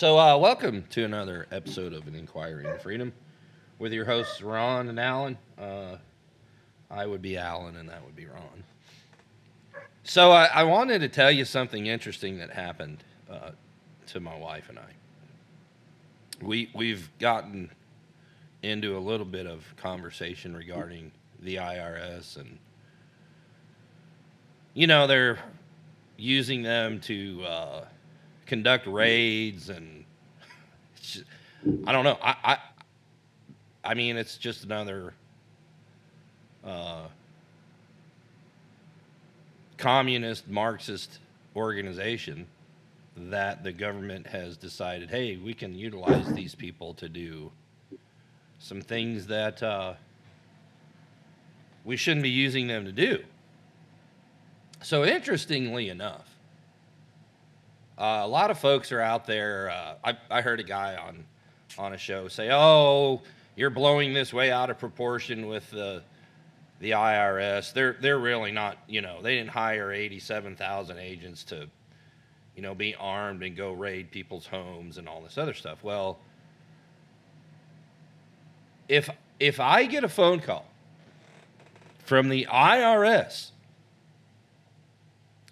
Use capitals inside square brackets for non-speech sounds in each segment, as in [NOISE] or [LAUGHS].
So, uh, welcome to another episode of An Inquiry into Freedom with your hosts, Ron and Alan. Uh, I would be Alan, and that would be Ron. So, I, I wanted to tell you something interesting that happened uh, to my wife and I. We, we've gotten into a little bit of conversation regarding the IRS and you know they're using them to uh, conduct raids and [LAUGHS] just, I don't know I, I I mean it's just another uh, communist Marxist organization that the government has decided hey we can utilize these people to do some things that uh, we shouldn't be using them to do. So, interestingly enough, uh, a lot of folks are out there. Uh, I, I heard a guy on on a show say, "Oh, you're blowing this way out of proportion with the the IRS. They're they're really not. You know, they didn't hire 87,000 agents to, you know, be armed and go raid people's homes and all this other stuff." Well, if if I get a phone call from the IRS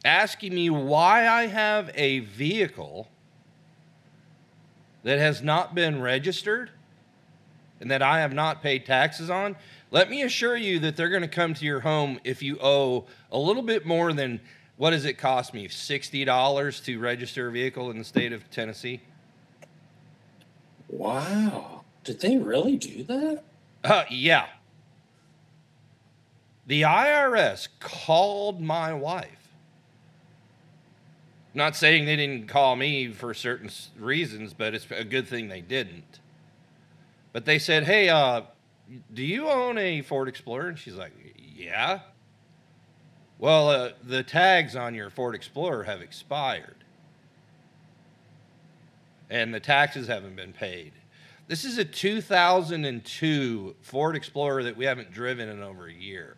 asking me why I have a vehicle that has not been registered and that I have not paid taxes on, let me assure you that they're going to come to your home if you owe a little bit more than what does it cost me? $60 to register a vehicle in the state of Tennessee? Wow. Did they really do that? Uh, yeah. The IRS called my wife. Not saying they didn't call me for certain reasons, but it's a good thing they didn't. But they said, "Hey, uh, do you own a Ford Explorer?" And she's like, "Yeah." Well, uh, the tags on your Ford Explorer have expired, and the taxes haven't been paid. This is a 2002 Ford Explorer that we haven't driven in over a year.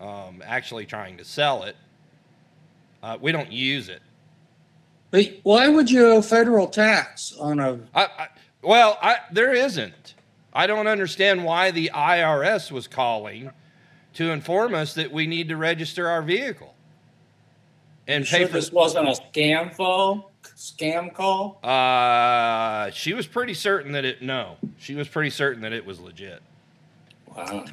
Um, actually, trying to sell it. Uh, we don't use it. But why would you owe federal tax on a? I, I, well, I, there isn't. I don't understand why the IRS was calling to inform us that we need to register our vehicle and pay sure for. This wasn't a scam call. scam call? Uh, she was pretty certain that it. No, she was pretty certain that it was legit. Wow.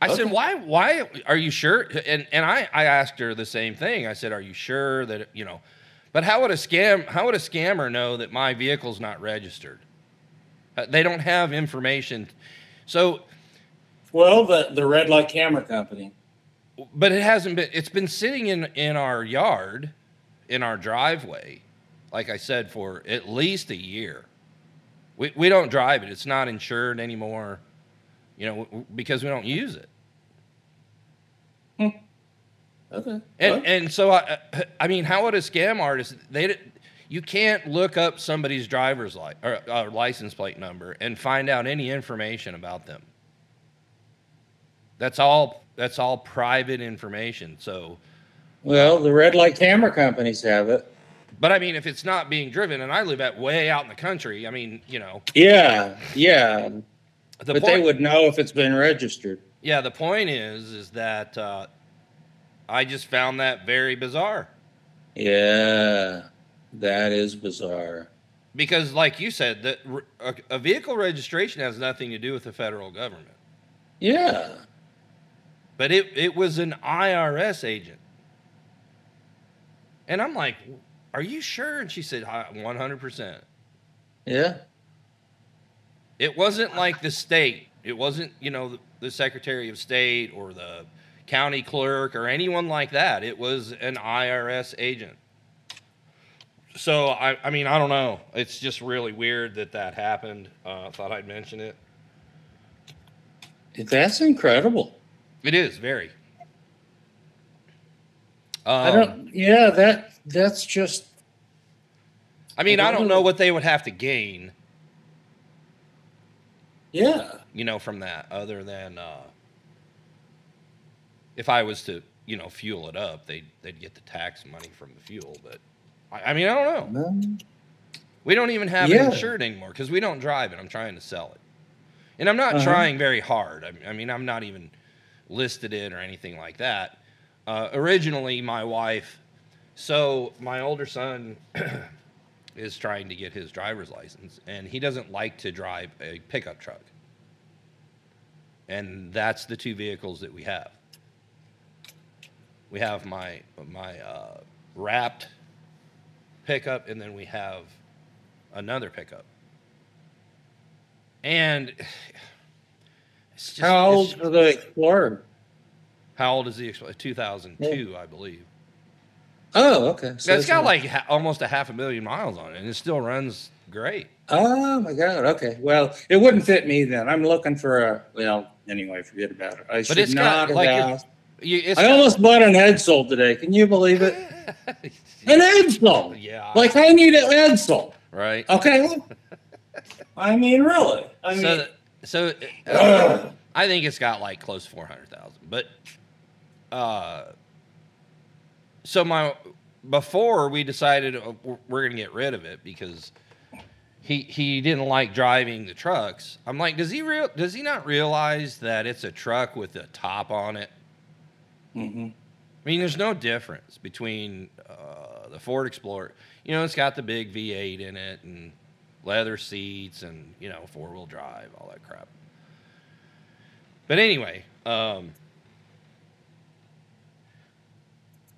I okay. said, "Why? Why are you sure?" And and I I asked her the same thing. I said, "Are you sure that you know?" But how would a scam? How would a scammer know that my vehicle's not registered? Uh, they don't have information. So, well, the the red light camera company. But it hasn't been. It's been sitting in in our yard in our driveway, like I said, for at least a year. We, we don't drive it. It's not insured anymore, you know, because we don't use it. Okay. And, and so, I, I mean, how would a scam artist, they, you can't look up somebody's driver's li- or, uh, license plate number and find out any information about them. That's all. That's all private information. So, well, the red light camera companies have it. But I mean, if it's not being driven, and I live at way out in the country, I mean, you know. Yeah, yeah. The but point, they would know if it's been registered. Yeah, the point is, is that uh, I just found that very bizarre. Yeah, that is bizarre. Because, like you said, that a, a vehicle registration has nothing to do with the federal government. Yeah. But it, it was an IRS agent. And I'm like, Are you sure? And she said, 100%. Yeah. It wasn't like the state. It wasn't, you know, the, the Secretary of State or the county clerk or anyone like that. It was an IRS agent. So, I, I mean, I don't know. It's just really weird that that happened. Uh, I thought I'd mention it. That's incredible. It is very. Um, I don't. Yeah, that that's just. I mean, I don't, know what they would have to gain. Yeah. You know, from that, other than uh, if I was to, you know, fuel it up, they'd they'd get the tax money from the fuel, but. I, I mean, I don't know. Um, We don't even have Yeah. it insured anymore because we don't drive it. I'm trying to sell it, and I'm not Uh-huh. trying very hard. I, I mean, I'm not even listed it or anything like that. Uh, originally, my wife. So my older son [CLEARS THROAT] is trying to get his driver's license, and he doesn't like to drive a pickup truck. And that's the two vehicles that we have. We have my my uh, wrapped pickup, and then we have another pickup. And it's just, How old are the Explorer? How old is the Explorer? 2002, I believe. Oh, okay. So it's got like ha- almost a half a million miles on it, and it still runs great. Oh my God. Okay. Well, it wouldn't fit me then. I'm looking for a. Well, anyway, forget about it. I should it's got, not have like, it- asked. You, I almost bought an Edsel today. Can you believe it? [LAUGHS] An Edsel. yeah, Like I need an Edsel. right. Okay. I mean, really. I mean, so, so uh, I think it's got like close to four hundred thousand. But uh, so my before we decided uh, we're- we're gonna get rid of it because he he didn't like driving the trucks. I'm like, does he real does he not realize that it's a truck with a top on it? Mhm. I mean, there's no difference between uh, the Ford Explorer. You know, it's got the big V8 in it and leather seats and you know four wheel drive, all that crap. But anyway, um,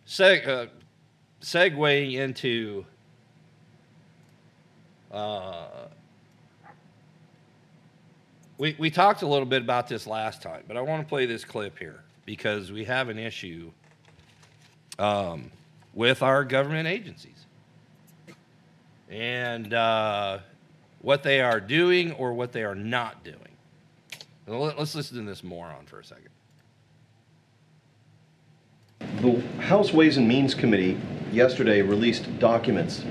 seg- uh, segue into uh, we we talked a little bit about this last time, but I want to play this clip here because we have an issue um, with our government agencies and uh, what they are doing or what they are not doing. Let- Let's listen to this moron for a second. The House Ways and Means Committee yesterday released documents,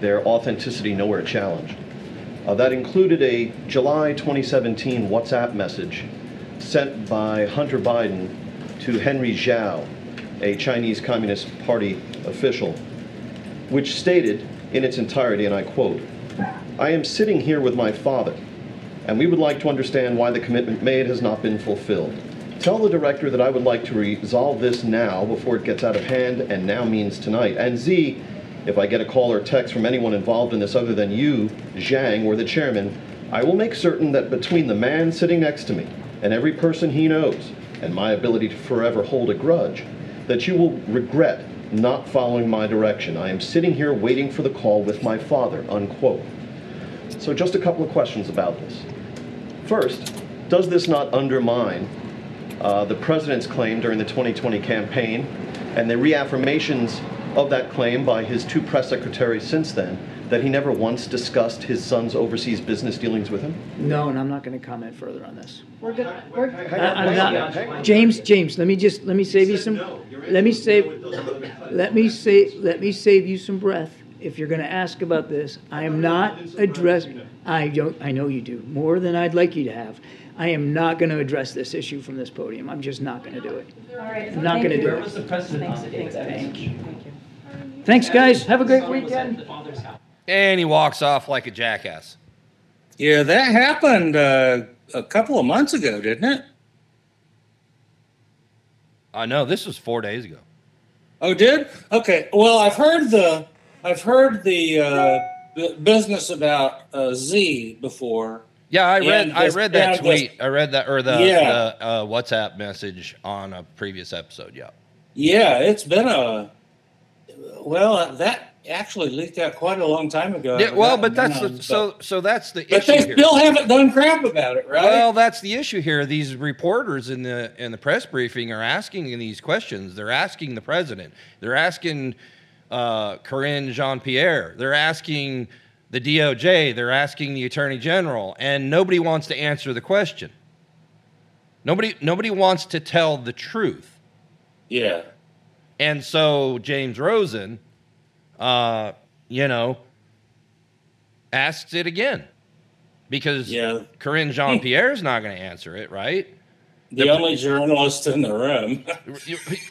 their authenticity nowhere challenged. Uh, that included a July 2017 WhatsApp message sent by Hunter Biden to Henry Zhao, a Chinese Communist Party official, which stated in its entirety, and I quote, I am sitting here with my father, and we would like to understand why the commitment made has not been fulfilled. Tell the director that I would like to resolve this now before it gets out of hand, and now means tonight. And Z, if I get a call or text from anyone involved in this other than you, Zhang, or the chairman, I will make certain that between the man sitting next to me and every person he knows, and my ability to forever hold a grudge, that you will regret not following my direction. I am sitting here waiting for the call with my father, unquote. So just a couple of questions about this. First, does this not undermine uh, the president's claim during the 2020 campaign and the reaffirmations of that claim by his two press secretaries since then that he never once discussed his son's overseas business dealings with him? No, and I'm not going to comment further on this. We're good, we're, Hang I- I'm not- James, James, let me just, let me save you some, let me save, let me say, let me save you some breath. If you're going to ask about this, I am not address, I don't, I know you do, more than I'd like you to have. I am not going to address this issue from this podium. I'm just not going to do it. all right. I'm not gonna you. do Where it. was the precedent Thanks, on thanks, that? thank you. Thanks, guys. Have a great Son was at weekend. the father's house. And he walks off like a jackass. Yeah, that happened uh, a couple of months ago, didn't it? I know this was four days ago. Oh, did? Okay. Well, I've heard the I've heard the uh, bu- business about uh, Z before. Yeah, I read. And I read that and this- tweet. I read that or the, Yeah. the uh, WhatsApp message on a previous episode. Yeah. Yeah, it's been a well that actually leaked out quite a long time ago. Yeah, well, but that's the, so. So that's the But issue they here. still haven't done crap about it, right? Well, that's the issue here. These reporters in the in the press briefing are asking these questions. They're asking the president. They're asking uh, Karine Jean Pierre. They're asking the DOJ. They're asking the Attorney General, and nobody wants to answer the question. Nobody nobody wants to tell the truth. yeah. And so James Rosen, uh, you know, asks it again because Yeah. Karine Jean Pierre's not going to answer it, right? The The- only journalist in the room.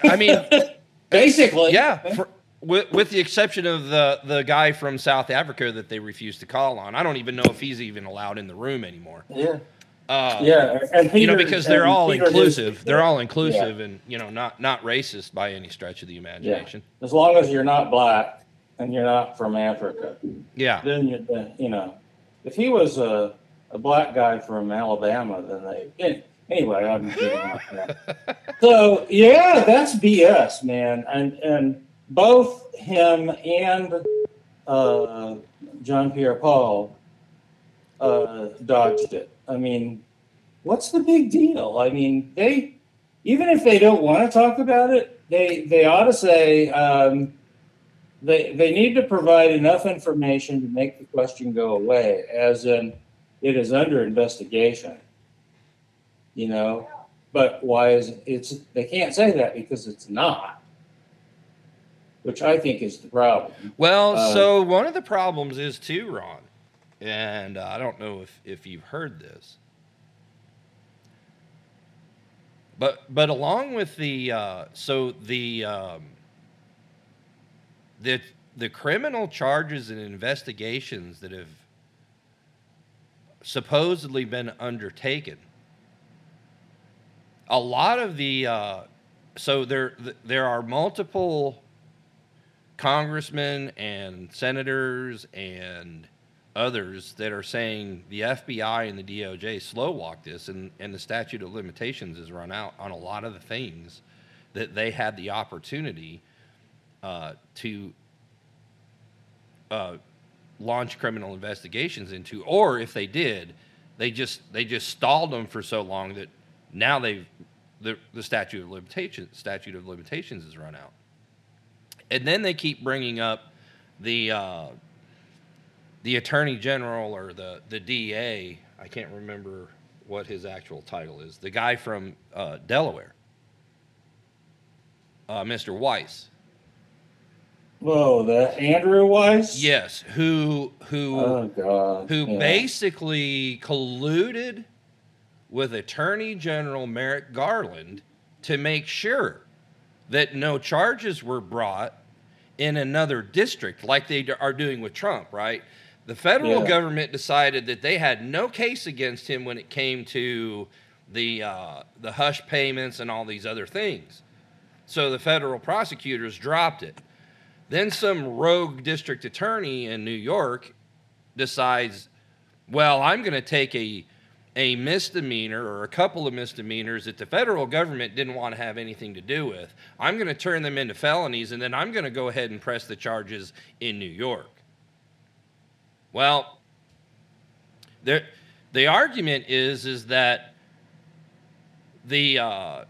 I mean, [LAUGHS] Basically. yeah. For, with, with the exception of the the guy from South Africa that they refused to call on. I don't even know if he's even allowed in the room anymore. Yeah. Uh, Yeah. And Peter, you know, because they're all Peter did- inclusive. They're all inclusive, and you know, not not racist by any stretch of the Yeah. imagination. As long as you're not black and you're not from Africa, Yeah, then you, then, you know, if he was a, a black guy from Alabama, then they, anyway, I'm getting off that. [LAUGHS] So, yeah, that's BS, man. And, and both him and, uh, John Pierre Paul, uh, dodged it. I mean, what's the big deal? I mean, they, even if they don't want to talk about it, they, they ought to say, um, they, they need to provide enough information to make the question go away, as in, it is under investigation. You know, but why is it's, they can't say that because it's not. Which I think is the problem. Well, Uh, so one of the problems is too, Ron, and uh, I don't know if if you've heard this, but but along with the uh, so the um, the the criminal charges and investigations that have supposedly been undertaken, a lot of the uh, so there there are multiple congressmen and senators and others that are saying the FBI and the DOJ slow walk this and, and the statute of limitations is run out on a lot of the things that they had the opportunity uh, to uh, launch criminal investigations into, or if they did, they just they just stalled them for so long that now they've the, the statute of limitations statute of limitations is run out. And then they keep bringing up the uh, the attorney general or the the DA. I can't remember what his actual title is. The guy from uh, Delaware, uh, Mr. Weiss. Whoa, the Andrew Weiss? Yes, who who Oh, God. who Yeah. basically colluded with Attorney General Merrick Garland to make sure that no charges were brought in another district like they are doing with Trump, right? The federal Yeah. government decided that they had no case against him when it came to the uh, the hush payments and all these other things. So the federal prosecutors dropped it. Then some rogue district attorney in New York decides, well, I'm going to take a a misdemeanor or a couple of misdemeanors that the federal government didn't want to have anything to do with. I'm going to turn them into felonies and then I'm going to go ahead and press the charges in New York. Well, the argument is is that the uh,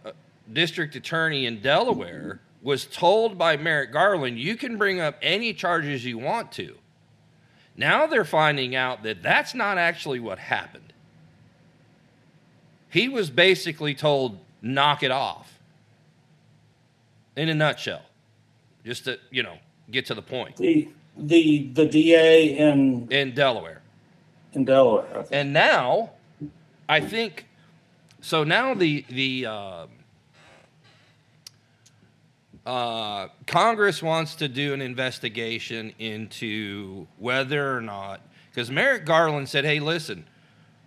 district attorney in Delaware was told by Merrick Garland, you can bring up any charges you want to. Now they're finding out that that's not actually what happened. He was basically told, knock it off. In a nutshell. Just to, you know, get to the point. The, the, the DA in, In Delaware. in Delaware. And now, I think, so now the the uh, uh, Congress wants to do an investigation into whether or not, because Merrick Garland said, "Hey, listen,"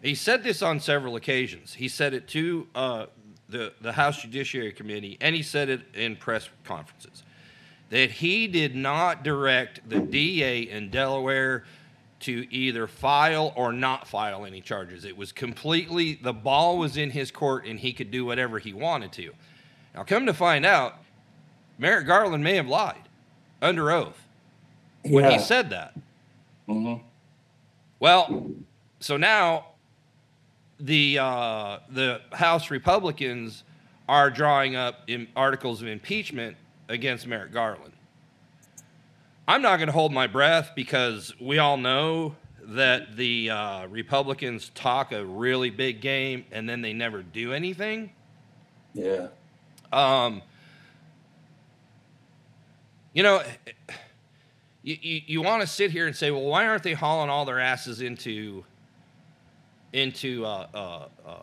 he said this on several occasions. He said it to uh, the the House Judiciary Committee, and he said it in press conferences that he did not direct the DA in Delaware to either file or not file any charges. It was completely, the ball was in his court and he could do whatever he wanted to. Now, come to find out, Merrick Garland may have lied under oath when he said that. Mhm. Well, so now the uh, the House Republicans are drawing up articles of impeachment against Merrick Garland. I'm not going to hold my breath because we all know that the uh, Republicans talk a really big game and then they never do anything. Yeah. Um, you know, you, you, you want to sit here and say, well, why aren't they hauling all their asses into into uh, uh,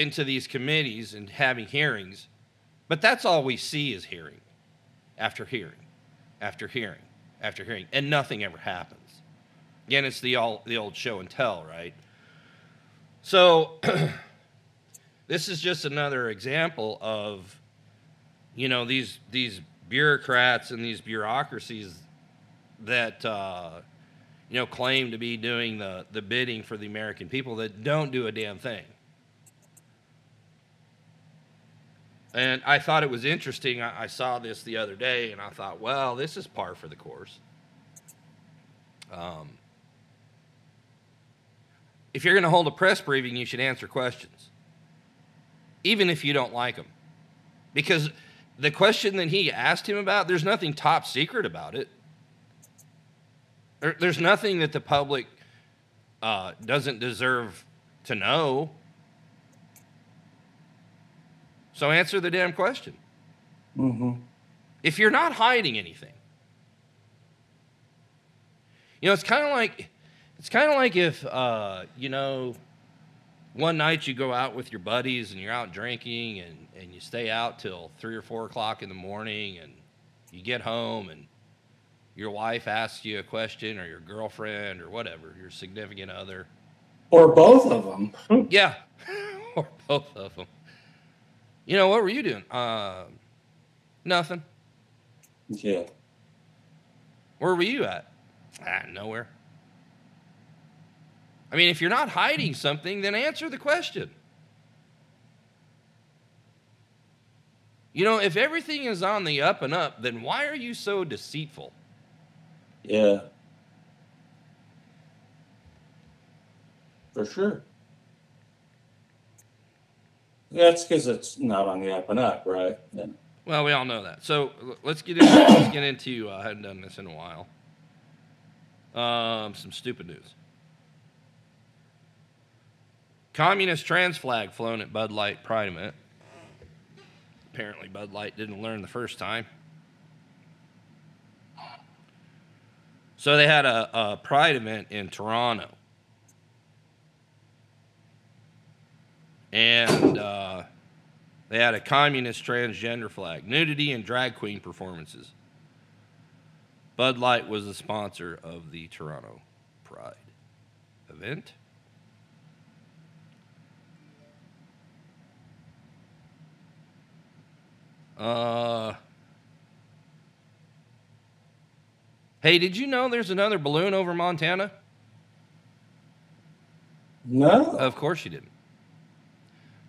into these committees and having hearings? But that's all we see is hearing after hearing after hearing after hearing, and nothing ever happens. Again, it's the, all, the old show and tell, right? So, [CLEARS THROAT] this is just another example of, you know, these, these bureaucrats and these bureaucracies that, uh, you know, claim to be doing the, the bidding for the American people that don't do a damn thing. And I thought it was interesting. I, I, saw this the other day and I thought, well, this is par for the course. Um, if you're going to hold a press briefing, you should answer questions, even if you don't like them. Because the question that he asked him about, there's nothing top secret about it. There, there's nothing that the public uh, doesn't deserve to know. So answer the damn question. Mm-hmm. If you're not hiding anything, you know, it's kind of like it's kind of like if uh, you know one night you go out with your buddies and you're out drinking and, and you stay out till three or four o'clock in the morning and you get home and your wife asks you a question or your girlfriend or whatever, your significant other. Or both of them. yeah. [LAUGHS] or both of them. You know, what were you doing? Uh, nothing. Yeah. Where were you at? Ah, nowhere. I mean, if you're not hiding something, then answer the question. You know, if everything is on the up and up, then why are you so deceitful? Yeah. For sure. That's because it's not on the up and up, right? Yeah. Well, we all know that. So let's get into let's get into. Uh, I hadn't done this in a while. Um, some stupid news. Communist trans flag flown at Bud Light Pride event. Apparently, Bud Light didn't learn the first time. So they had a, a Pride event in Toronto. And uh, they had a communist transgender flag, nudity, and drag queen performances. Bud Light was the sponsor of the Toronto Pride event. Uh, hey, did you know there's another balloon over Montana? No. Of course you didn't.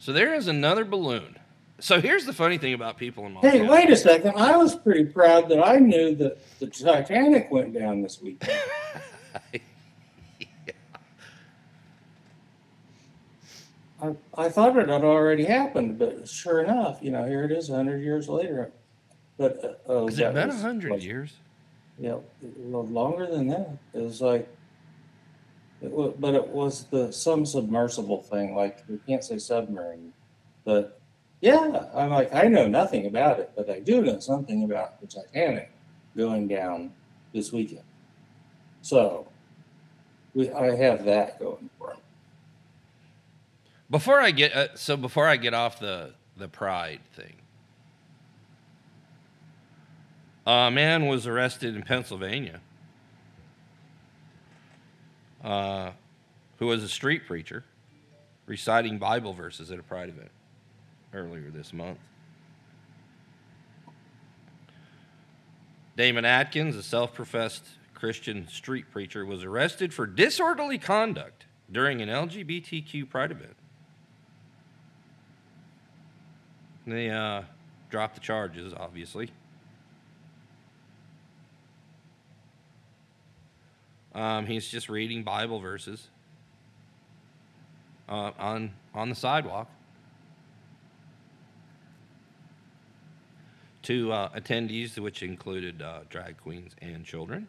So there is another balloon. So here's the funny thing about people in Montana. Hey, wait a second. I was pretty proud that I knew that the Titanic went down this weekend. [LAUGHS] I, I thought it had already happened, but sure enough, you know, here it is, hundred years later. But uh, has it been hundred like, years? Yeah, longer than that. It was like, it but it was the some submersible thing. Like we can't say submarine, but yeah, I'm like I know nothing about it, but I do know something about the Titanic going down this weekend. So we I have that going for me. Before I get uh, so before I get off the the pride thing, a man was arrested in Pennsylvania uh, who was a street preacher reciting Bible verses at a pride event earlier this month. Damon Atkins, a self professed Christian street preacher, was arrested for disorderly conduct during an LGBTQ pride event. They uh, dropped the charges, obviously. Um, he's just reading Bible verses uh, on on the sidewalk to uh, attendees, which included uh, drag queens and children.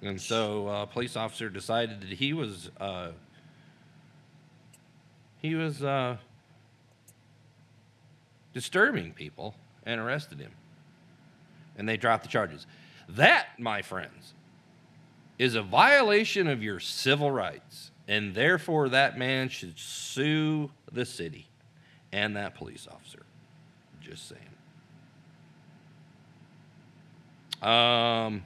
And so, a uh, police officer decided that he was uh, he was uh, disturbing people and arrested him. And they drop the charges. That, my friends, is a violation of your civil rights. And therefore, that man should sue the city and that police officer. Just saying. Um,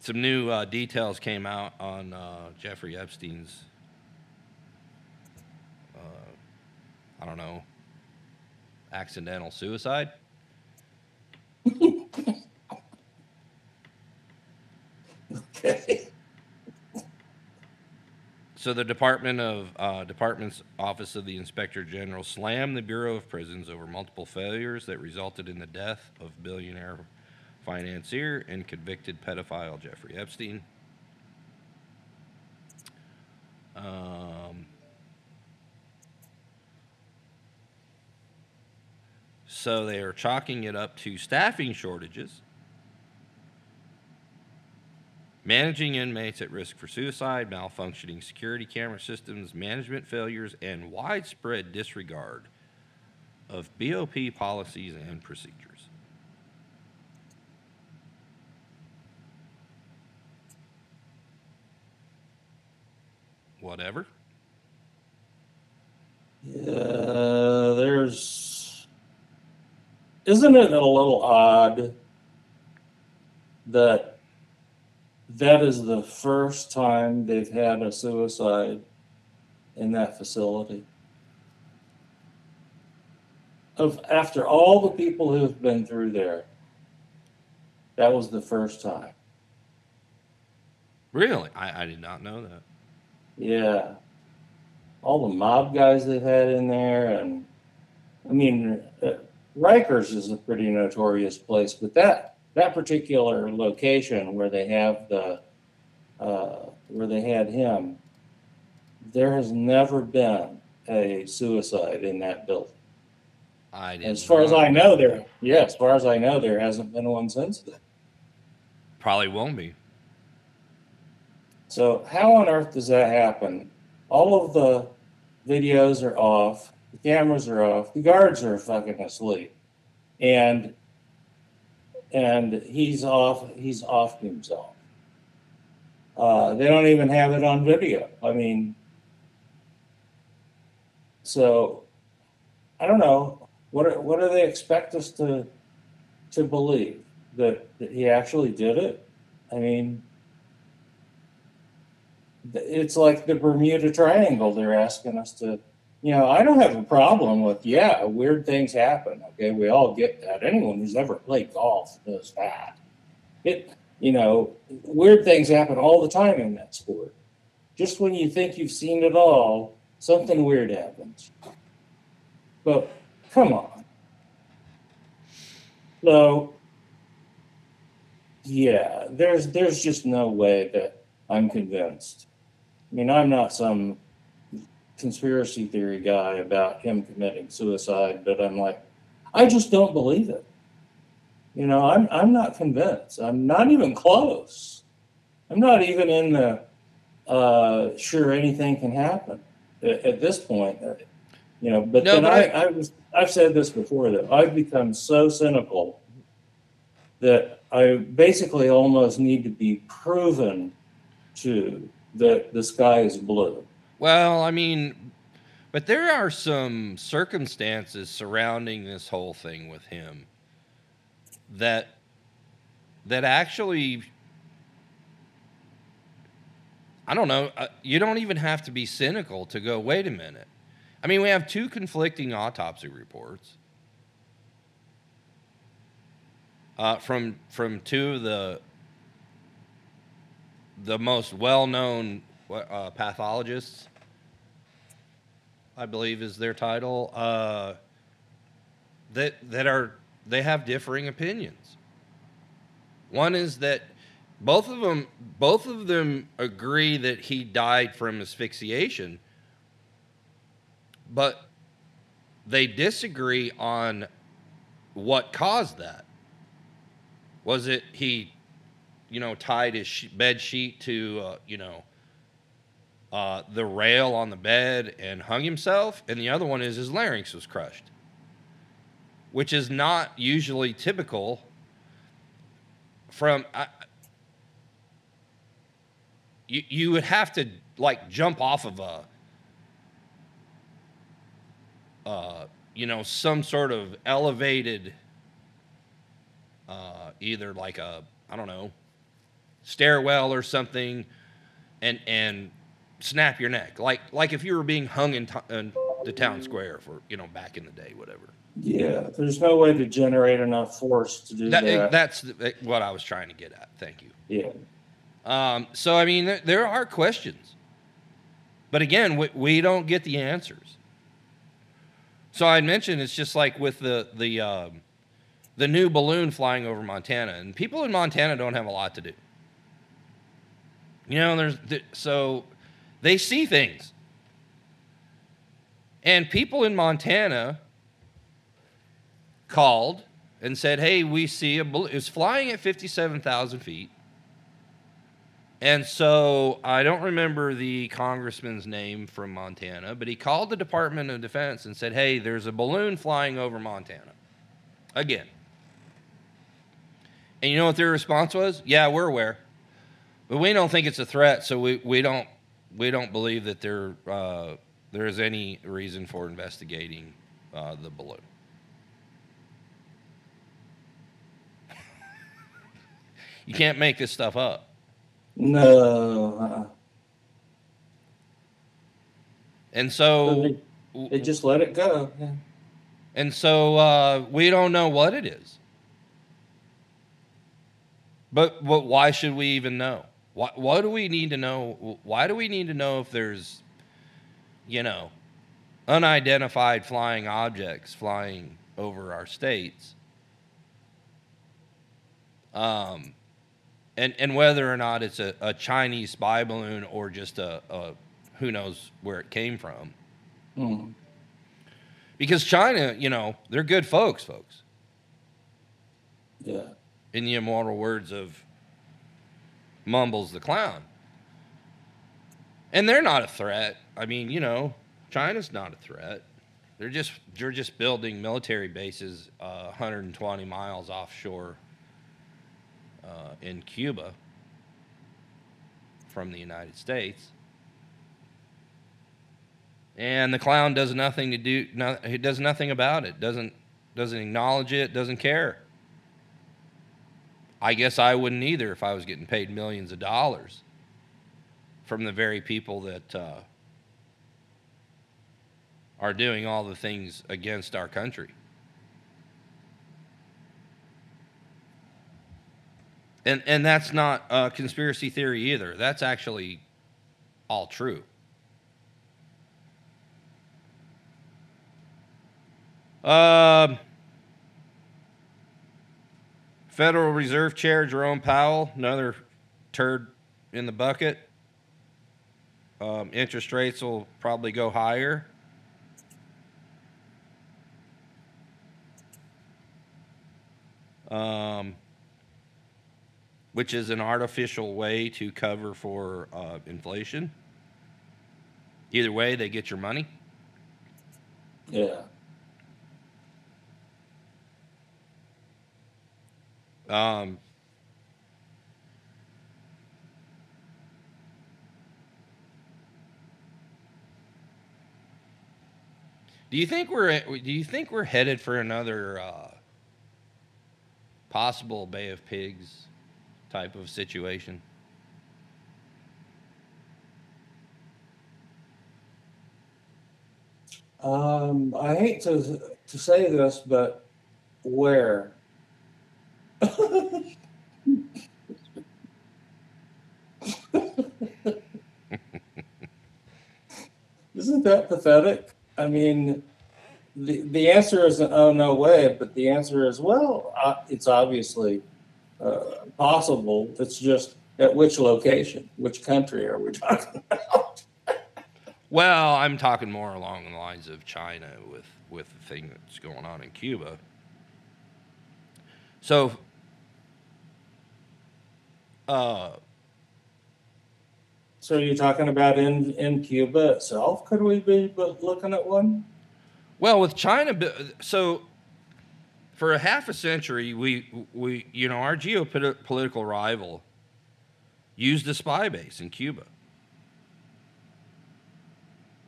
some new uh, details came out on uh, Jeffrey Epstein's. Uh, I don't know, accidental suicide. Okay. So the Department of uh, Department's Office of the Inspector General slammed the Bureau of Prisons over multiple failures that resulted in the death of billionaire financier and convicted pedophile Jeffrey Epstein. Um, so they are chalking it up to staffing shortages managing inmates at risk for suicide, malfunctioning security camera systems, management failures, and widespread disregard of BOP policies and procedures. Whatever. Yeah, there's. Isn't it a little odd that that is the first time they've had a suicide in that facility? Of after all the people who have been through there, that was the first time. Really? I, I did not know that. Yeah. All the mob guys they've had in there. And I mean, uh, Rikers is a pretty notorious place, but that, that particular location where they have the, uh, where they had him, there has never been a suicide in that building. I didn't As far as I know, there, yeah, as far as I know, there hasn't been one since then. Probably won't be. So how on earth does that happen? All of the videos are off, the cameras are off, the guards are fucking asleep, and and he's off. He's off himself. Uh, they don't even have it on video. I mean, so I don't know what what do they expect us to to believe that, that he actually did it? I mean it's like the Bermuda Triangle. They're asking us to, you know, I don't have a problem with, yeah, weird things happen. Okay, we all get that. Anyone who's ever played golf knows that. It, you know, weird things happen all the time in that sport. Just when you think you've seen it all, something weird happens. But come on. So, yeah, there's there's just no way that I'm convinced. I mean, I'm not some conspiracy theory guy about him committing suicide, but I'm like, I just don't believe it. You know, I'm I'm not convinced. I'm not even close. I'm not even in the uh, sure anything can happen at, at this point. You know, but No, then but I, I- I was I've said this before that I've become so cynical that I basically almost need to be proven to that the sky is blue. Well, I mean, but there are some circumstances surrounding this whole thing with him that that actually I don't know, uh, you don't even have to be cynical to go, wait a minute. I mean, we have two conflicting autopsy reports uh, from from two of the the most well-known uh, pathologists, I believe is their title, uh, that that are they have differing opinions. One is that both of them both of them agree that he died from asphyxiation, but they disagree on what caused that. Was it he you know, tied his bed sheet to, uh, you know, uh, the rail on the bed and hung himself, and the other one is his larynx was crushed, which is not usually typical from you you would have to like jump off of a uh, you know some sort of elevated uh, either like a I don't know stairwell or something and and snap your neck like like if you were being hung in, to, in the town square for you know back in the day whatever Yeah, there's no way to generate enough force to do that, that. that's the, what I was trying to get at thank you yeah. Um, so I mean, there, there are questions, but again, we, we don't get the answers. So I mentioned it's just like with the the um, the new balloon flying over Montana, and people in Montana don't have a lot to do. You know, there's th- so they see things, and people in Montana called and said, "Hey, we see a balloon. It's flying at fifty-seven thousand feet." And so I don't remember the congressman's name from Montana, but he called the Department of Defense and said, Hey, there's a balloon flying over Montana. Again. And you know what their response was? Yeah, we're aware. But we don't think it's a threat, so we, we don't we don't believe that there uh, there is any reason for investigating uh, the balloon. [LAUGHS] you can't make this stuff up. No. Uh-uh. And So they, they just let it go. Yeah. And so uh, we don't know what it is. But, but why should we even know? Why, why do we need to know? Why do we need to know if there's, you know, unidentified flying objects flying over our states? Um, and, and whether or not it's a, a Chinese spy balloon or just a, a who knows where it came from. Mm. Because China, you know, they're good folks, folks. Yeah. In the immortal words of Mumbles the Clown. And they're not a threat. I mean, you know, China's not a threat. They're just they're just building military bases uh, 120 miles offshore uh, in Cuba from the United States. And the clown does nothing to do. No, he does nothing about it. Doesn't doesn't acknowledge it. Doesn't care. I guess I wouldn't either if I was getting paid millions of dollars from the very people that uh, are doing all the things against our country. And and that's not a conspiracy theory either. That's actually all true. Um, Federal Reserve Chair Jerome Powell, another turd in the bucket. Um, interest rates will probably go higher. Um, which is an artificial way to cover for uh, inflation. Either way, they get your money. Yeah. Um, do you think we're do you think we're headed for another uh, possible Bay of Pigs type of situation? Um, I hate to to say this, but where? Isn't that pathetic? I mean, the the answer isn't oh no way, but the answer is well, uh, it's obviously uh, possible. It's just at which location, which country are we talking about? Well, I'm talking more along the lines of China with with the thing that's going on in Cuba. So, uh, So are you talking about in in Cuba itself? Could we be looking at one? well, with China, so for a half a century, we we you know our geopolitical rival used a spy base in Cuba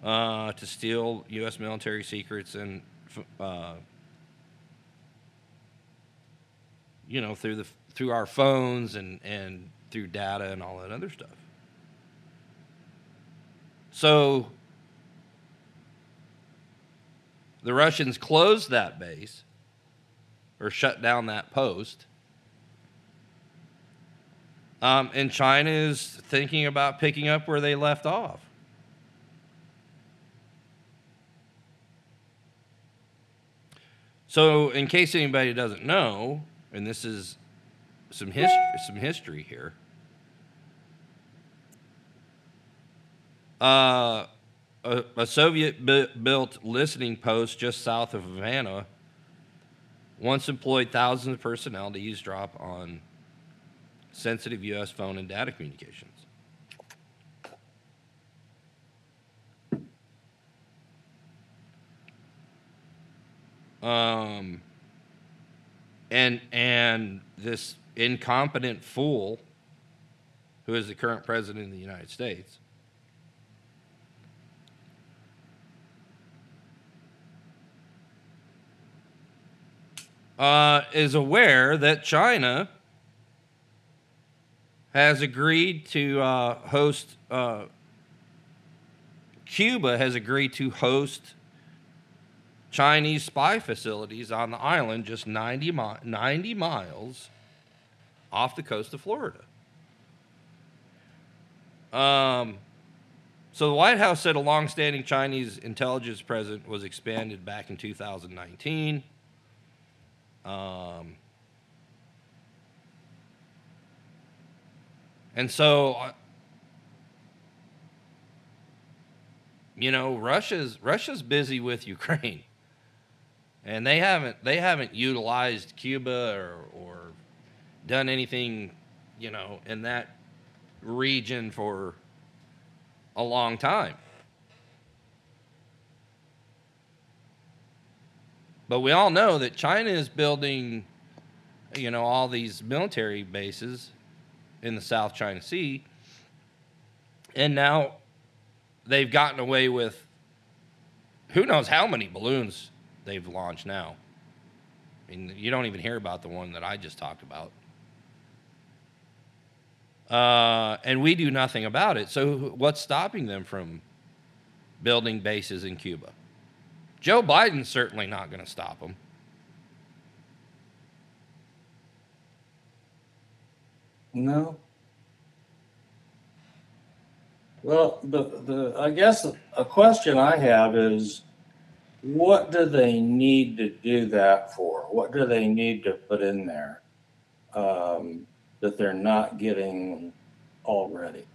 uh, to steal U.S. military secrets and uh, you know through the through our phones and and through data and all that other stuff. So the Russians closed that base or shut down that post. Um, and China is thinking about picking up where they left off. So, in case anybody doesn't know, and this is some history, some history here. Uh, a, a Soviet built listening post just south of Havana once employed thousands of personnel to eavesdrop on sensitive U.S. phone and data communications. Um, and and this incompetent fool, who is the current president of the United States, uh, is aware that China has agreed to uh, host, uh, Cuba has agreed to host Chinese spy facilities on the island just 90, mi- 90 miles off the coast of Florida. Um, so the White House said a longstanding Chinese intelligence presence was expanded back in 2019. Um, and so, uh, you know, Russia's Russia's busy with [LAUGHS] Ukraine, and they haven't they haven't utilized Cuba or or done anything, you know, in that region for a long time. But we all know that China is building, you know, all these military bases in the South China Sea. And now they've gotten away with who knows how many balloons they've launched now. I mean, you don't even hear about the one that I just talked about. Uh, and we do nothing about it. So, what's stopping them from building bases in Cuba? Joe Biden's certainly not going to stop them. No. Well, the, the, I guess a question I have is, what do they need to do that for? What do they need to put in there um, that they're not getting already?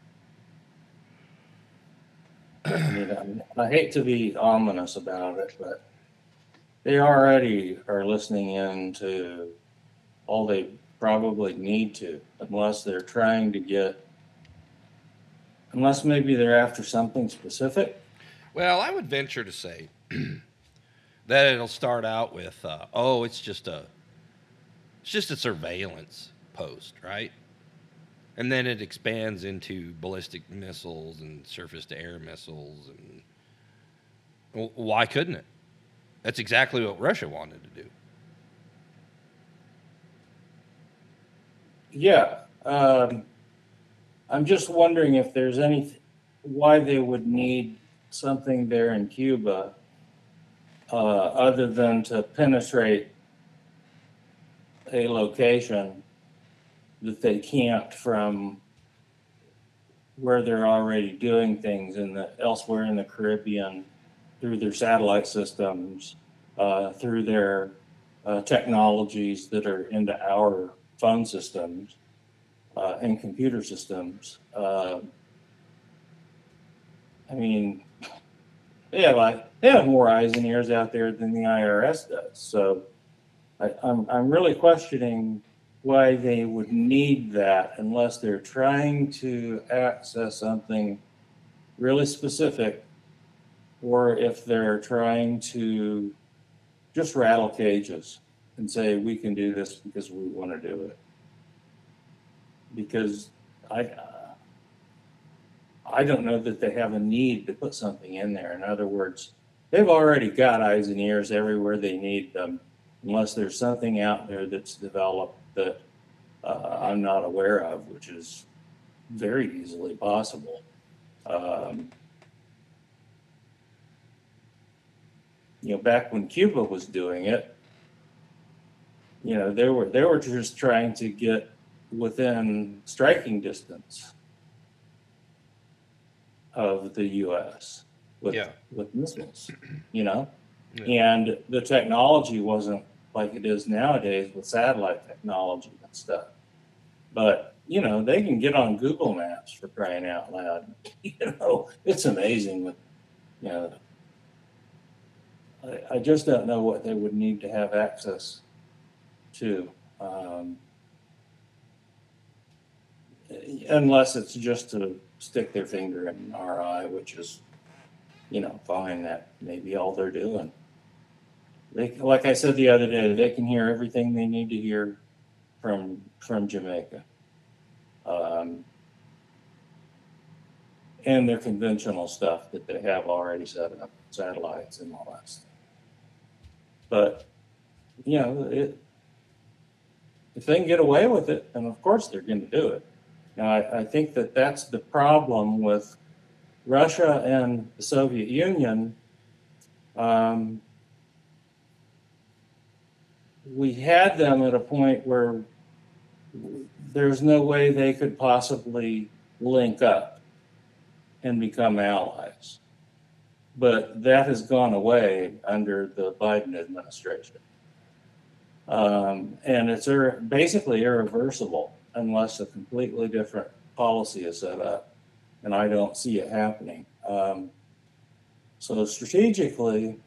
I I hate to be ominous about it, but they already are listening in to all they probably need to, unless they're trying to get, unless maybe they're after something specific. Well, I would venture to say that it'll start out with, uh, oh, it's just a, it's just a surveillance post, right? and then it expands into ballistic missiles and surface-to-air missiles, and well, why couldn't it? That's exactly what Russia wanted to do. Yeah, um, I'm just wondering if there's any why they would need something there in Cuba uh, other than to penetrate a location that they can't from where they're already doing things in the elsewhere in the Caribbean through their satellite systems, uh, through their uh, technologies that are into our phone systems uh, and computer systems. Uh, I mean, [LAUGHS] they have, like, they have more eyes and ears out there than the IRS does. So I, I'm, I'm really questioning why they would need that unless they're trying to access something really specific or if they're trying to just rattle cages. and say, we can do this because we want to do it. Because I, I don't know that they have a need to put something in there. In other words, they've already got eyes and ears everywhere they need them, unless there's something out there that's developed that uh, I'm not aware of, which is very easily possible. Um, you know, back when Cuba was doing it, you know, they were they were just trying to get within striking distance of the U.S. with Yeah. with missiles, [CLEARS THROAT] you know, Yeah. and the technology wasn't like it is nowadays with satellite technology and stuff. But you know, they can get on Google Maps for crying out loud. [LAUGHS] You know, it's amazing. With you know, I, I just don't know what they would need to have access to. Um, unless it's just to stick their finger in our eye, which is, you know, fine. That may be all they're doing. They, like I said the other day, they can hear everything they need to hear from from Jamaica. Um, and their conventional stuff that they have already set up, satellites and all that stuff. But, you know, it, if they can get away with it, and of course they're going to do it. Now, I, I think that that's the problem with Russia and the Soviet Union. Um, we had them at a point where there's no way they could possibly link up and become allies. But that has gone away under the Biden administration. Um, and it's ir- basically irreversible unless a completely different policy is set up. And I don't see it happening. Um, so strategically,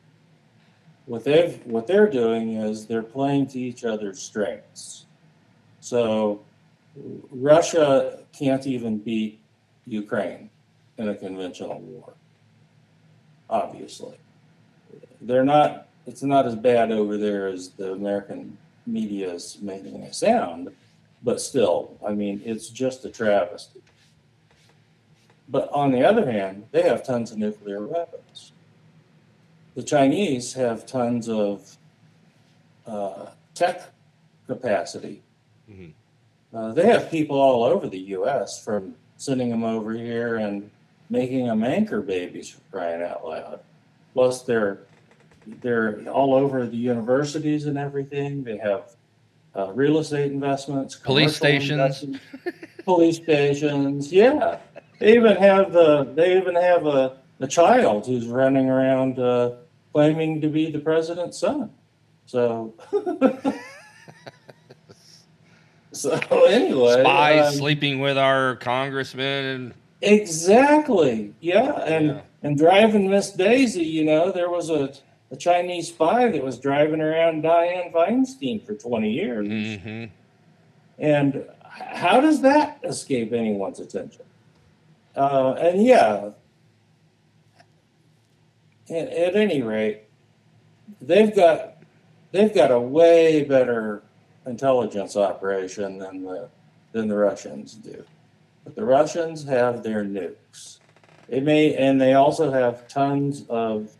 what they've what they're doing is they're playing to each other's strengths. So Russia can't even beat Ukraine in a conventional war. Obviously, they're not. It's not as bad over there as the American media is making it sound, but still, I mean, it's just a travesty. But on the other hand, they have tons of nuclear weapons. The Chinese have tons of uh, tech capacity. Mhm. Uh, they have people all over the U.S. from sending them over here and making them anchor babies for crying out loud. Plus, they're they're all over the universities and everything. They have uh, real estate investments, Police stations. investments, police stations. Yeah, they even have the they even have a, a child who's running around uh, claiming to be the president's son. So. [LAUGHS] So anyway, Spies um, sleeping with our congressman and Exactly. Yeah, and Yeah. and driving Miss Daisy, you know, there was a, a Chinese spy that was driving around Dianne Feinstein for 20 years. hmm And how does that escape anyone's attention? Uh, and yeah, at, at any rate, they've got they've got a way better intelligence operation than the than the Russians do. But the Russians have their nukes. They may, and they also have tons of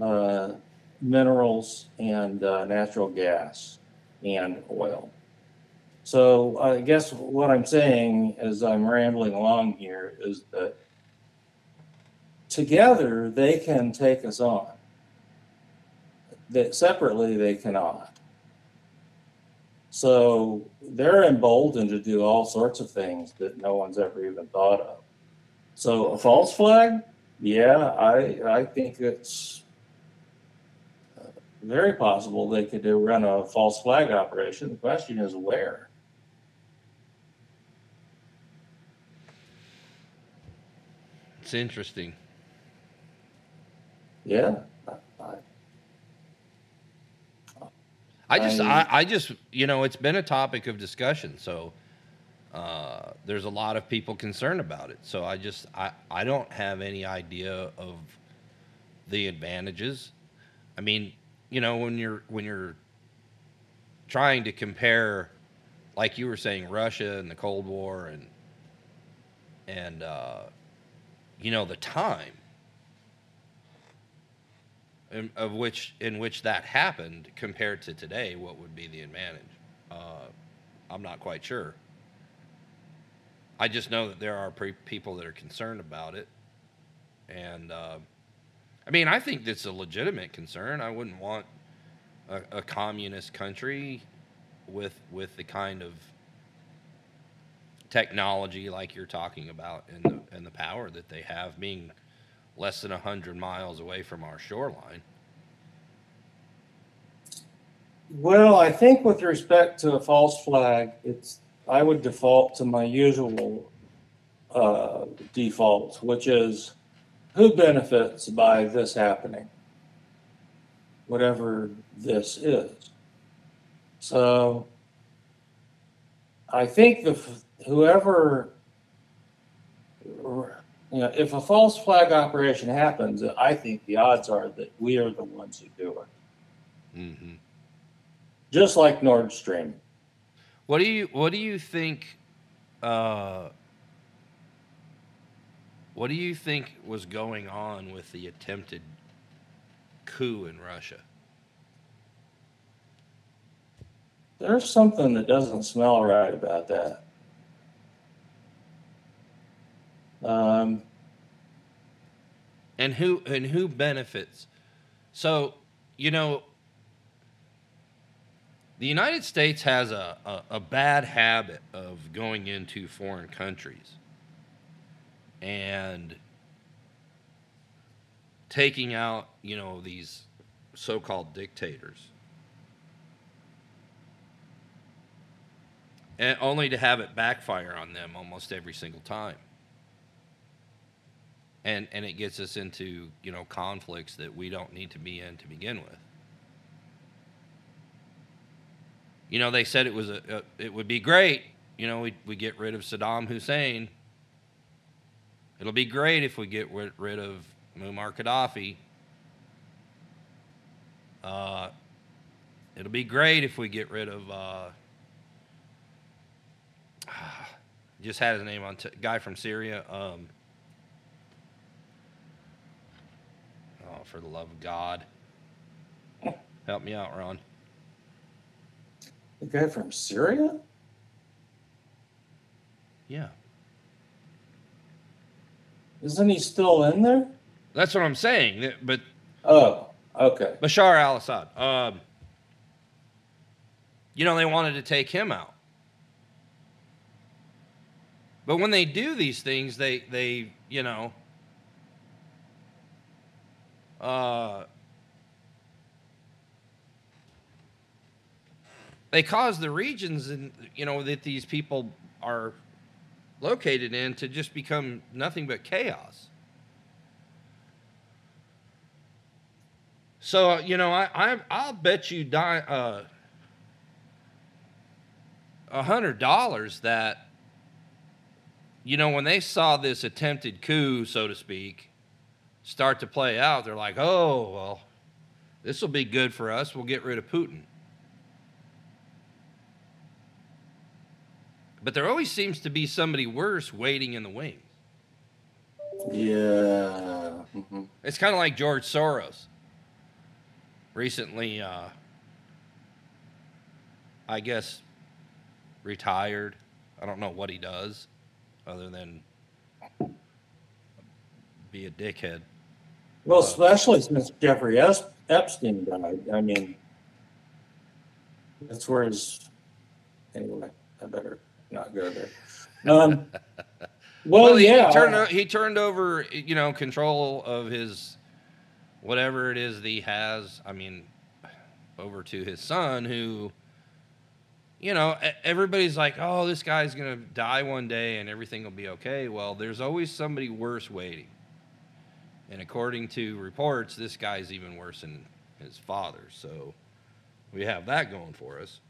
uh, minerals and uh, natural gas and oil. So I guess what I'm saying as I'm rambling along here is that together they can take us on. That separately they cannot. So they're emboldened to do all sorts of things that no one's ever even thought of. So a false flag, yeah, I I think it's uh, very possible they could do- run a false flag operation. The question is where. it's interesting. Yeah. I- just, I- I, I just, you know, it's been a topic of discussion. So uh, there's a lot of people concerned about it. So I just, I, I don't have any idea of the advantages. I mean, you know, when you're when you're trying to compare, like you were saying, Russia and the Cold War and and uh, you know the time in, of which in which that happened compared to today, what would be the advantage? Uh, I'm not quite sure. I just know that there are pre- people that are concerned about it, and uh, I mean, I think that's a legitimate concern. I wouldn't want a, a communist country with with the kind of technology like you're talking about and the, and the power that they have being less than 100 miles away from our shoreline. Well, I think with respect to a false flag, it's, I would default to my usual uh, default, which is who benefits by this happening? Whatever this is. So I think the, whoever, you know, if a false flag operation happens, I think the odds are that we are the ones who do it. Mm-hmm. Just like Nord Stream. What do you What do you think? Uh, what do you think was going on with the attempted coup in Russia? There's something that doesn't smell right about that. Um, and who and who benefits? So, you know, the United States has a, a, a, bad habit of going into foreign countries and taking out, you know, these so called dictators. And only to have it backfire on them almost every single time. And, and it gets us into, you know, conflicts that we don't need to be in to begin with. you know, they said it was a, a it would be great, you know, we we get rid of Saddam Hussein. It'll be great if we get rid, of Muammar Gaddafi. Uh, it'll be great if we get rid of. Uh, [SIGHS] just had his name on t- guy from Syria. Um, oh, for the love of God, help me out, Ron. The guy from Syria? Yeah. Isn't he still in there? That's what I'm saying. But oh, okay. Bashar al-Assad. Um, you know, they wanted to take him out. But when they do these things, they they you know uh, they cause the regions and you know that these people are located in to just become nothing but chaos. So you know, I, I I'll bet you uh, a hundred dollars that you know when they saw this attempted coup, so to speak, start to play out, they're like, oh well, this will be good for us. We'll get rid of Putin. But there always seems to be somebody worse waiting in the wings. Yeah. It's kind of like George Soros. Recently, uh, I guess, retired. I don't know what he does other than be a dickhead. Well, especially since Jeffrey Epstein died. I mean, that's where his. Anyway, I better not go there. Um, [LAUGHS] well, he, yeah, he turned, he turned over, you know, control of his whatever it is that he has. I mean, over to his son, who, you know, everybody's like, "Oh, this guy's gonna die one day, and everything will be okay." Well, there's always somebody worse waiting, and according to reports, this guy's even worse than his father. So we have that going for us.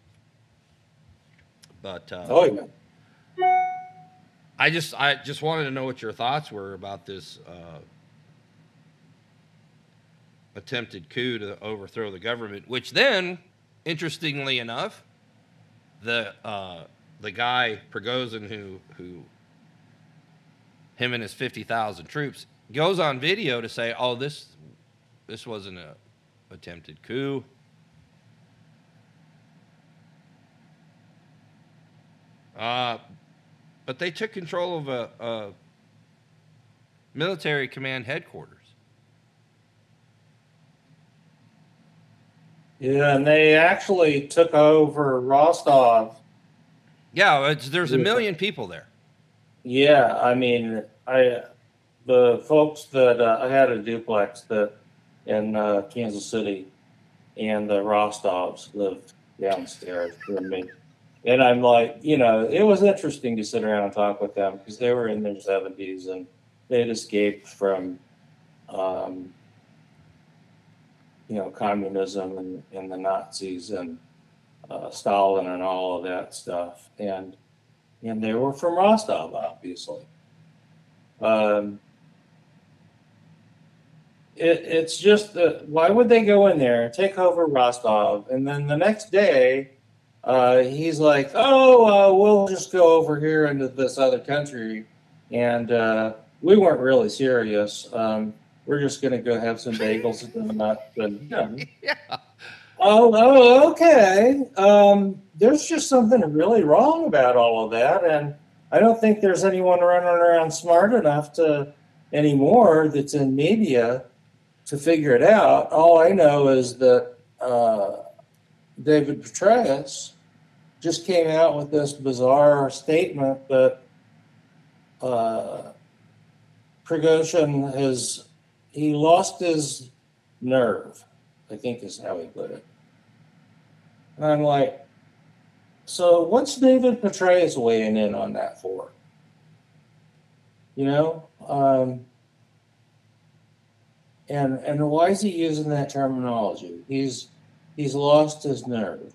But uh, oh yeah. I just I just wanted to know what your thoughts were about this uh, attempted coup to overthrow the government, which then, interestingly enough, the uh, the guy Prigozhin who who him and his fifty thousand troops goes on video to say, "Oh, this this wasn't a attempted coup." Uh, but they took control of a, a military command headquarters. Yeah, and they actually took over Rostov. Yeah, it's, there's a million people there. Yeah, I mean, I the folks that uh, I had a duplex that in uh, Kansas City, and the Rostovs lived downstairs from me, and I'm like, you know, it was interesting to sit around and talk with them because they were in their 70s and they had escaped from, um, you know, communism and, and the Nazis and uh, Stalin and all of that stuff, and and they were from Rostov, obviously. Um, it, it's just that why would they go in there take over Rostov, and then the next day, uh, he's like, "Oh, uh, we'll just go over here into this other country," and uh, we weren't really serious. Um, we're just going to go have some bagels and donuts, and you Yeah. Oh, oh, okay. Um, there's just something really wrong about all of that, and I don't think there's anyone running around smart enough to anymore that's in media to figure it out. All I know is that uh, David Petraeus just came out with this bizarre statement that uh, Prigozhin has he lost his nerve. I think is how he put it. And I'm like, so what's David Petraeus weighing in on that for? You know, um, and and why is he using that terminology? He's he's lost his nerve.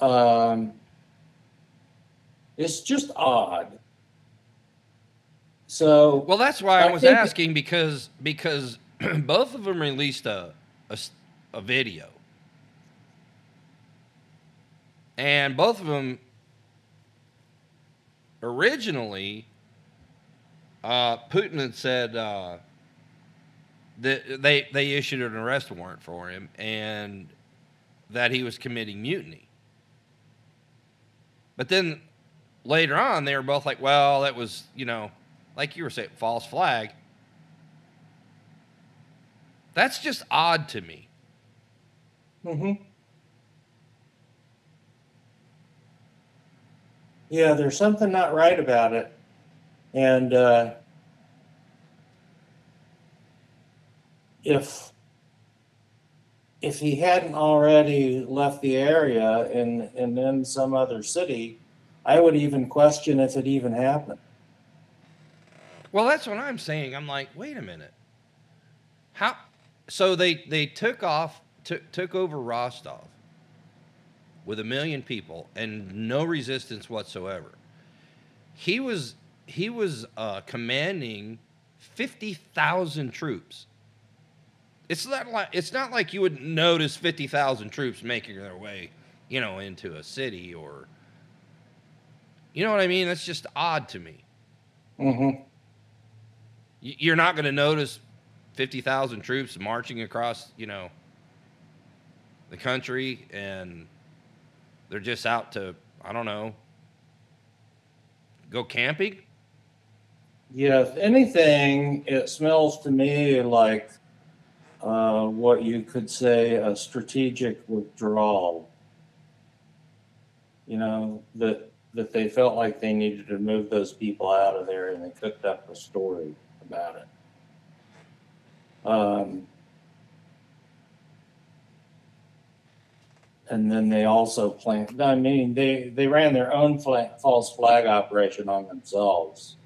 Um, it's just odd. So Well, that's why I, I was asking because because [CLEARS THROAT] both of them released a a video, and both of them originally uh, Putin had said uh, they they issued an arrest warrant for him and that he was committing mutiny. But then later on, they were both like, "Well, that was you know." like you were saying, false flag. That's just odd to me. hmm Yeah, there's something not right about it. And uh, if if he hadn't already left the area and and in some other city, I would even question if it even happened. Well, that's what I'm saying. I'm like, wait a minute. How? So they they took off, took took over Rostov with a million people and no resistance whatsoever. He was he was uh, commanding fifty thousand troops. It's not like it's not like you would notice fifty thousand troops making their way, you know, into a city or. You know what I mean? That's just odd to me. Mm-hmm. You're not going to notice 50,000 troops marching across, you know, the country and they're just out to, I don't know, go camping? Yeah, if anything, it smells to me like uh, what you could say a strategic withdrawal. You know, that that they felt like they needed to move those people out of there and they cooked up a story about it. Um, and then they also planned, I mean, they, they ran their own fla- false flag operation on themselves.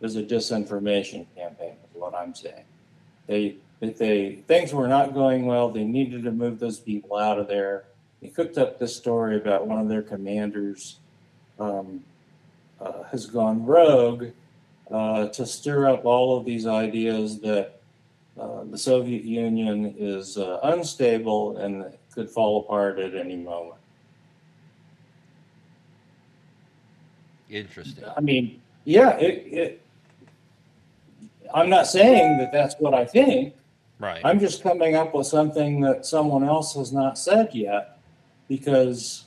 It was a disinformation campaign, is what I'm saying. They, that they, things were not going well. They needed to move those people out of there. They cooked up this story about one of their commanders um, uh, has gone rogue uh, to stir up all of these ideas that uh, the Soviet Union is uh, unstable and could fall apart at any moment. Interesting. I mean, yeah, it, it, I'm not saying that that's what I think. Right. I'm just coming up with something that someone else has not said yet because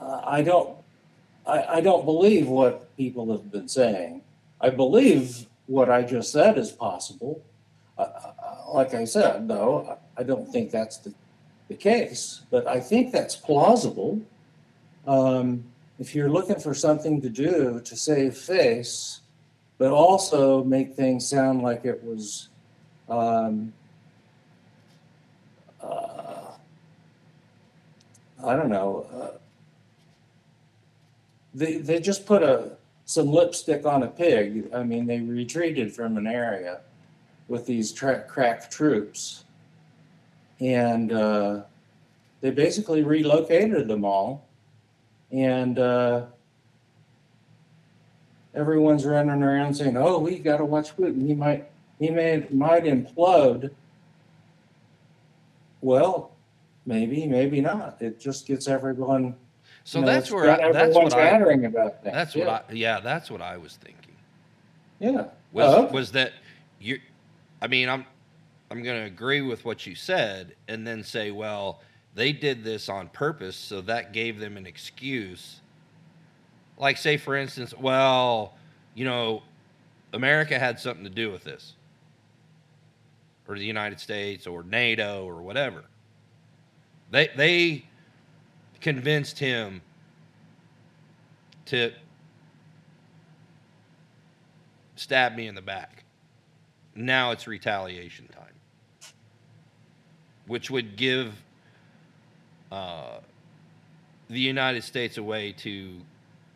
uh, I don't, I, I don't believe what people have been saying. I believe what I just said is possible. Uh, uh, like I said, though, I don't think that's the, the case, but I think that's plausible. Um, if you're looking for something to do to save face, but also make things sound like it was um, uh, I don't know. Uh, they they just put a some lipstick on a pig. I mean, they retreated from an area with these tra- crack troops, and uh, they basically relocated them all, and uh, everyone's running around saying, "Oh, we got to watch Putin. He might." He may might implode. Well, maybe, maybe not. It just gets everyone. So you know, that's where I, that's what I about things. that's yeah. what I yeah that's what I was thinking. Yeah. Was Oh, was that you? I mean, I'm I'm going to agree with what you said, and then say, well, they did this on purpose, so that gave them an excuse. Like, say, for instance, well, you know, America had something to do with this, or the United States, or NATO, or whatever. They they convinced him to stab me in the back. Now it's retaliation time, which would give uh, the United States a way to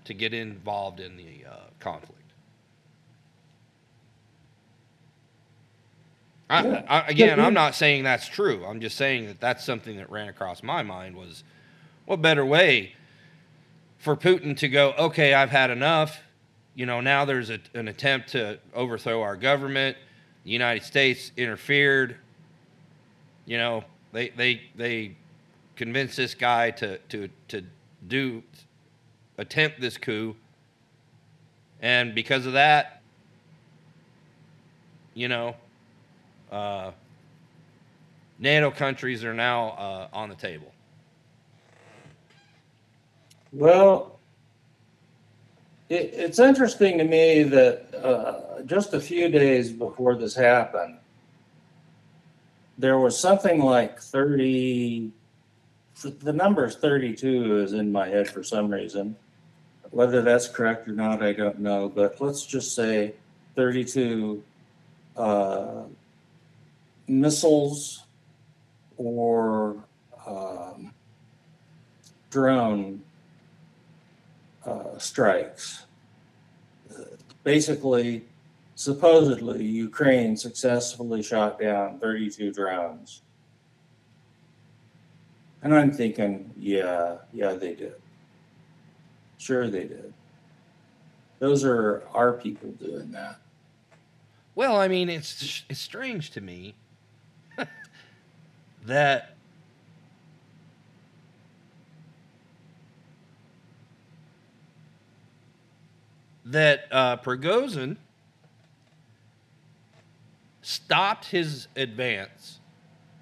to get involved in the uh, conflict. I, Yeah. I, again, I'm not saying that's true. I'm just saying that that's something that ran across my mind was, what better way for Putin to go? Okay, I've had enough. You know, now there's a, an attempt to overthrow our government. The United States interfered. You know, they they they convinced this guy to to to do attempt this coup, and because of that, you know, uh, NATO countries are now uh, on the table. Well, it, it's interesting to me that uh, just a few days before this happened, there was something like 30, the number is 32 is in my head for some reason. Whether that's correct or not, I don't know, but let's just say 32 uh, missiles or um, drone uh, strikes. Basically, supposedly, Ukraine successfully shot down 32 drones. And I'm thinking, yeah, yeah, they did. Sure, they did. Those are our people doing that. Well, I mean, it's it's strange to me that that uh, Prigozhin stopped his advance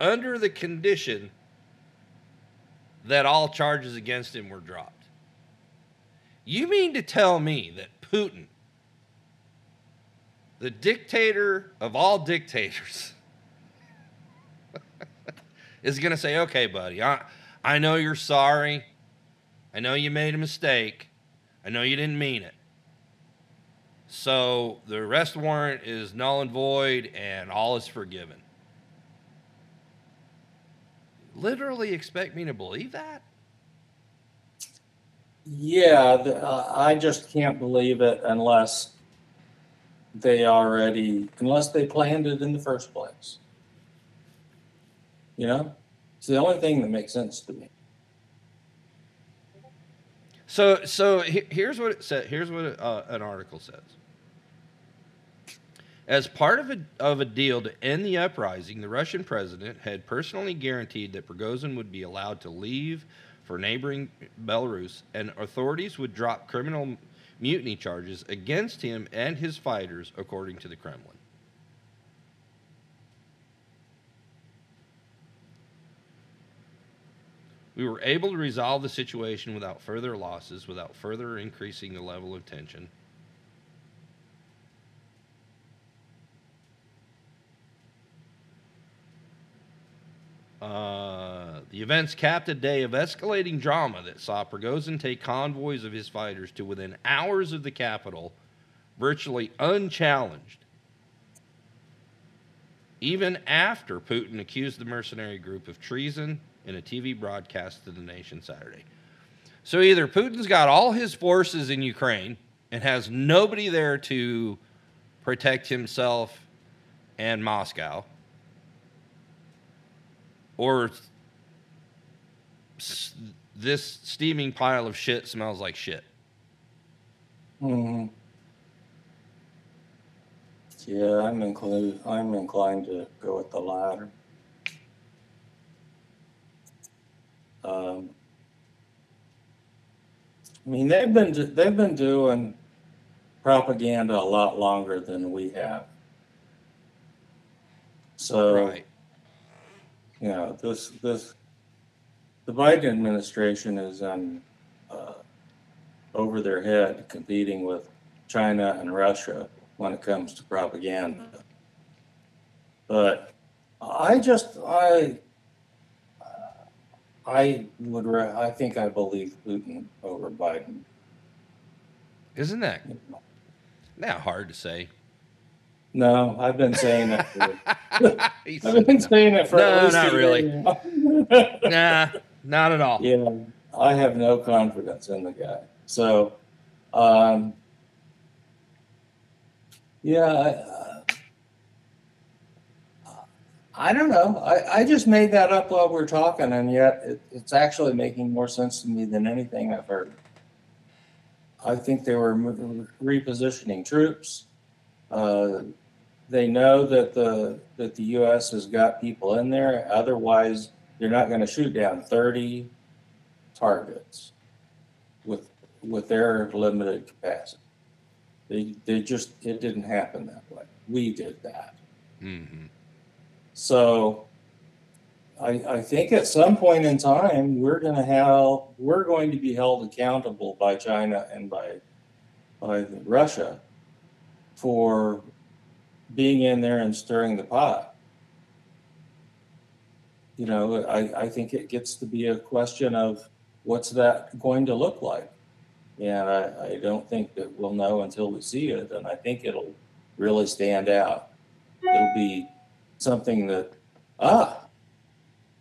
under the condition that all charges against him were dropped. You mean to tell me that Putin, the dictator of all dictators, is going to say, okay, buddy, I, I know you're sorry. I know you made a mistake. I know you didn't mean it. So the arrest warrant is null and void and all is forgiven. Literally expect me to believe that? Yeah, the, uh, I just can't believe it unless they already, unless they planned it in the first place. You know, it's the only thing that makes sense to me. So, so here's what it said. Here's what uh, an article says. As part of a, of a deal to end the uprising, the Russian president had personally guaranteed that Prigozhin would be allowed to leave for neighboring Belarus, and authorities would drop criminal mutiny charges against him and his fighters, according to the Kremlin. We were able to resolve the situation without further losses, without further increasing the level of tension. Uh, the events capped a day of escalating drama that saw Prigozhin take convoys of his fighters to within hours of the capital, virtually unchallenged. Even after Putin accused the mercenary group of treason in a TV broadcast to the nation Saturday. So either Putin's got all his forces in Ukraine and has nobody there to protect himself and Moscow, or this steaming pile of shit smells like shit. Mhm. Yeah, I'm inclined. I'm inclined to go with the latter. Um, I mean, they've been they've been doing propaganda a lot longer than we have. So Right. you know, this this the Biden administration is on uh, over their head competing with China and Russia when it comes to propaganda. But I just I I would ra- I think I believe Putin over Biden. Isn't that not hard to say? No, I've been saying that. For, [LAUGHS] [LAUGHS] I've been saying it for No, not really. [LAUGHS] nah, not at all. Yeah, I have no confidence in the guy. So, um, yeah, I, I don't know. I, I just made that up while we're talking, and yet it, it's actually making more sense to me than anything I've heard. I think they were repositioning troops. Uh, they know that the that the U.S. has got people in there. Otherwise, they're not going to shoot down 30 targets with with their limited capacity. They they just it didn't happen that way. We did that. hmm So I I think at some point in time we're going to have we're going to be held accountable by China and by by Russia for being in there and stirring the pot. You know, I, I think it gets to be a question of what's that going to look like? And I, I don't think that we'll know until we see it. And I think it'll really stand out. It'll be something that, ah,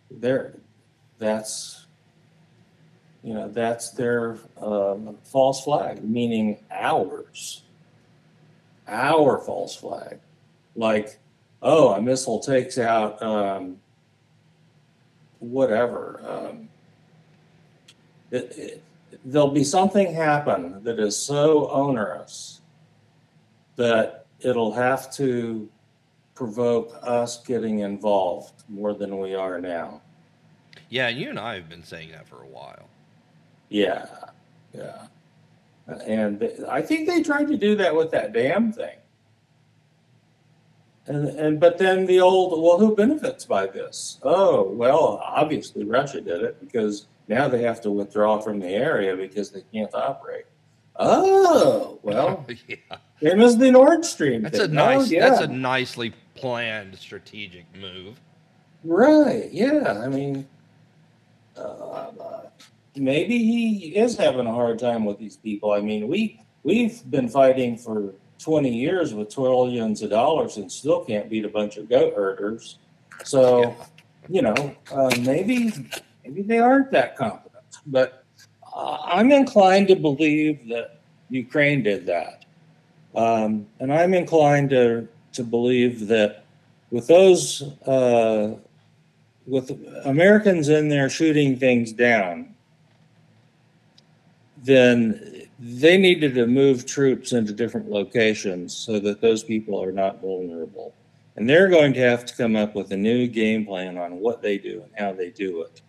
there, that's, you know, that's their um, false flag, meaning ours. Our false flag. Like, oh, a missile takes out um, whatever. Um, it, it, there'll be something happen that is so onerous that it'll have to provoke us getting involved more than we are now. Yeah, and you and I have been saying that for a while. Yeah, yeah. And I think they tried to do that with that damn thing. And, and but then the old, well, who benefits by this? Oh, well, obviously Russia did it because now they have to withdraw from the area because they can't operate. Oh, well, [LAUGHS] yeah, same as the Nord Stream. that's a thing. Oh, nice. yeah. That's a nicely planned strategic move. Right. Yeah. I mean, uh, maybe he is having a hard time with these people. I mean, we we've been fighting for 20 years with trillions of dollars and still can't beat a bunch of goat herders. So, Yeah. you know, uh, maybe maybe they aren't that competent. But uh, I'm inclined to believe that Ukraine did that, um, and I'm inclined to to believe that with those uh, with Americans in there shooting things down, then they needed to move troops into different locations so that those people are not vulnerable. And they're going to have to come up with a new game plan on what they do and how they do it.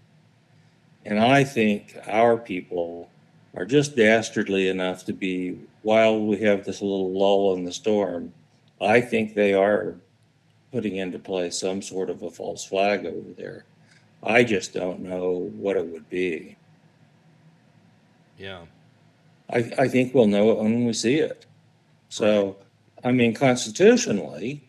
And I think our people are just dastardly enough to be, while we have this little lull in the storm, I think they are putting into play some sort of a false flag over there. I just don't know what it would be. Yeah. I, I think we'll know it when we see it. So, I mean, constitutionally,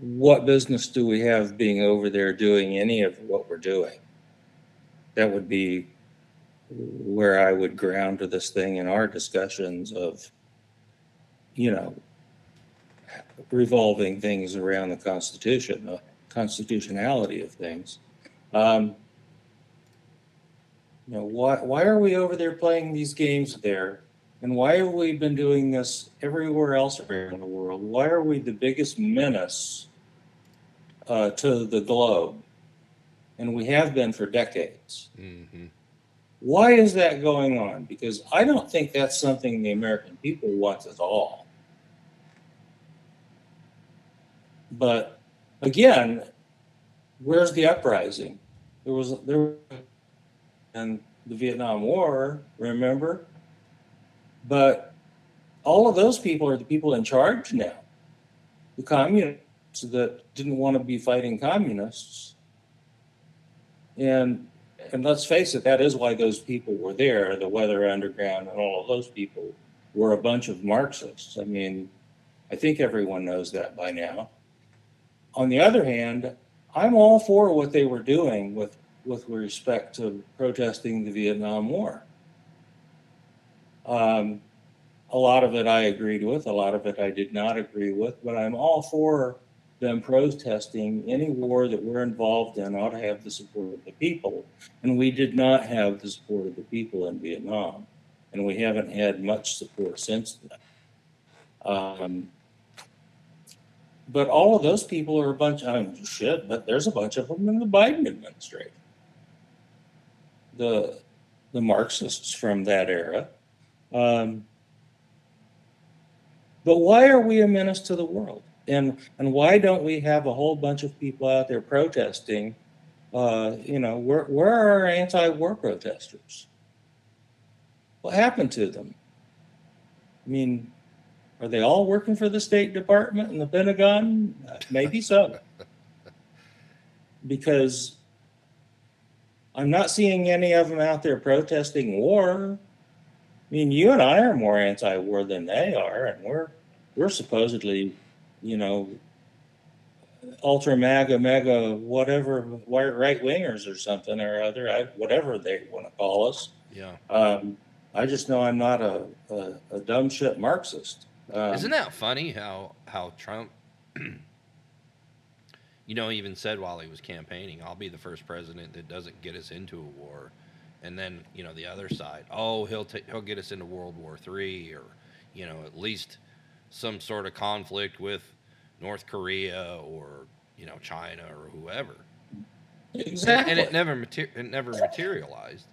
what business do we have being over there doing any of what we're doing? That would be where I would ground to this thing in our discussions of, you know, revolving things around the Constitution, the constitutionality of things. Um, you know, why, why are we over there playing these games there? And why have we been doing this everywhere else around the world? Why are we the biggest menace uh, to the globe? And we have been for decades. hmm Why is that going on? Because I don't think that's something the American people want at all. But again, where's the uprising? There was there and the Vietnam War, remember? But all of those people are the people in charge now. The communists that didn't want to be fighting communists. And and let's face it, that is why those people were there. The Weather Underground and all of those people were a bunch of Marxists. I mean, I think everyone knows that by now. On the other hand, I'm all for what they were doing with with respect to protesting the Vietnam War. Um, a lot of it I agreed with, a lot of it I did not agree with, but I'm all for them protesting any war that we're involved in ought to have the support of the people. And we did not have the support of the people in Vietnam, and we haven't had much support since then. Um, but all of those people are a bunch, I mean, shit, but there's a bunch of them in the Biden administration the the Marxists from that era. Um, but why are we a menace to the world? And and why don't we have a whole bunch of people out there protesting? Uh, you know, where where are our anti-war protesters? What happened to them? I mean, are they all working for the State Department and the Pentagon? Maybe so. [LAUGHS] Because I'm not seeing any of them out there protesting war. I mean, you and I are more anti-war than they are, and we're we're supposedly, you know, ultra MAGA, mega, whatever, right wingers or something or other, I, whatever they want to call us. Yeah. Um, I just know I'm not a, a, a dumb shit Marxist. Um, Isn't that funny how how Trump, [CLEARS THROAT] you know, even said while he was campaigning, "I'll be the first president that doesn't get us into a war," and then you know the other side, "Oh, he'll ta- he'll get us into World War Three, or you know at least some sort of conflict with North Korea or you know China or whoever," exactly. and it never mater- it never materialized.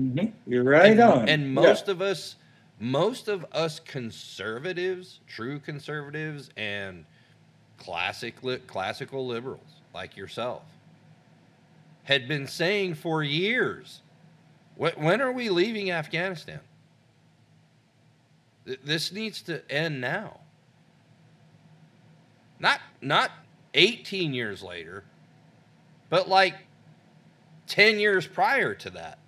Mhm. You're right and, on. And Yeah. most of us, most of us conservatives, true conservatives, and classic li- classical liberals like yourself, had been saying for years, "Wh- when are we leaving Afghanistan? Th- This needs to end now. Not not 18 years later, but like 10 years prior to that.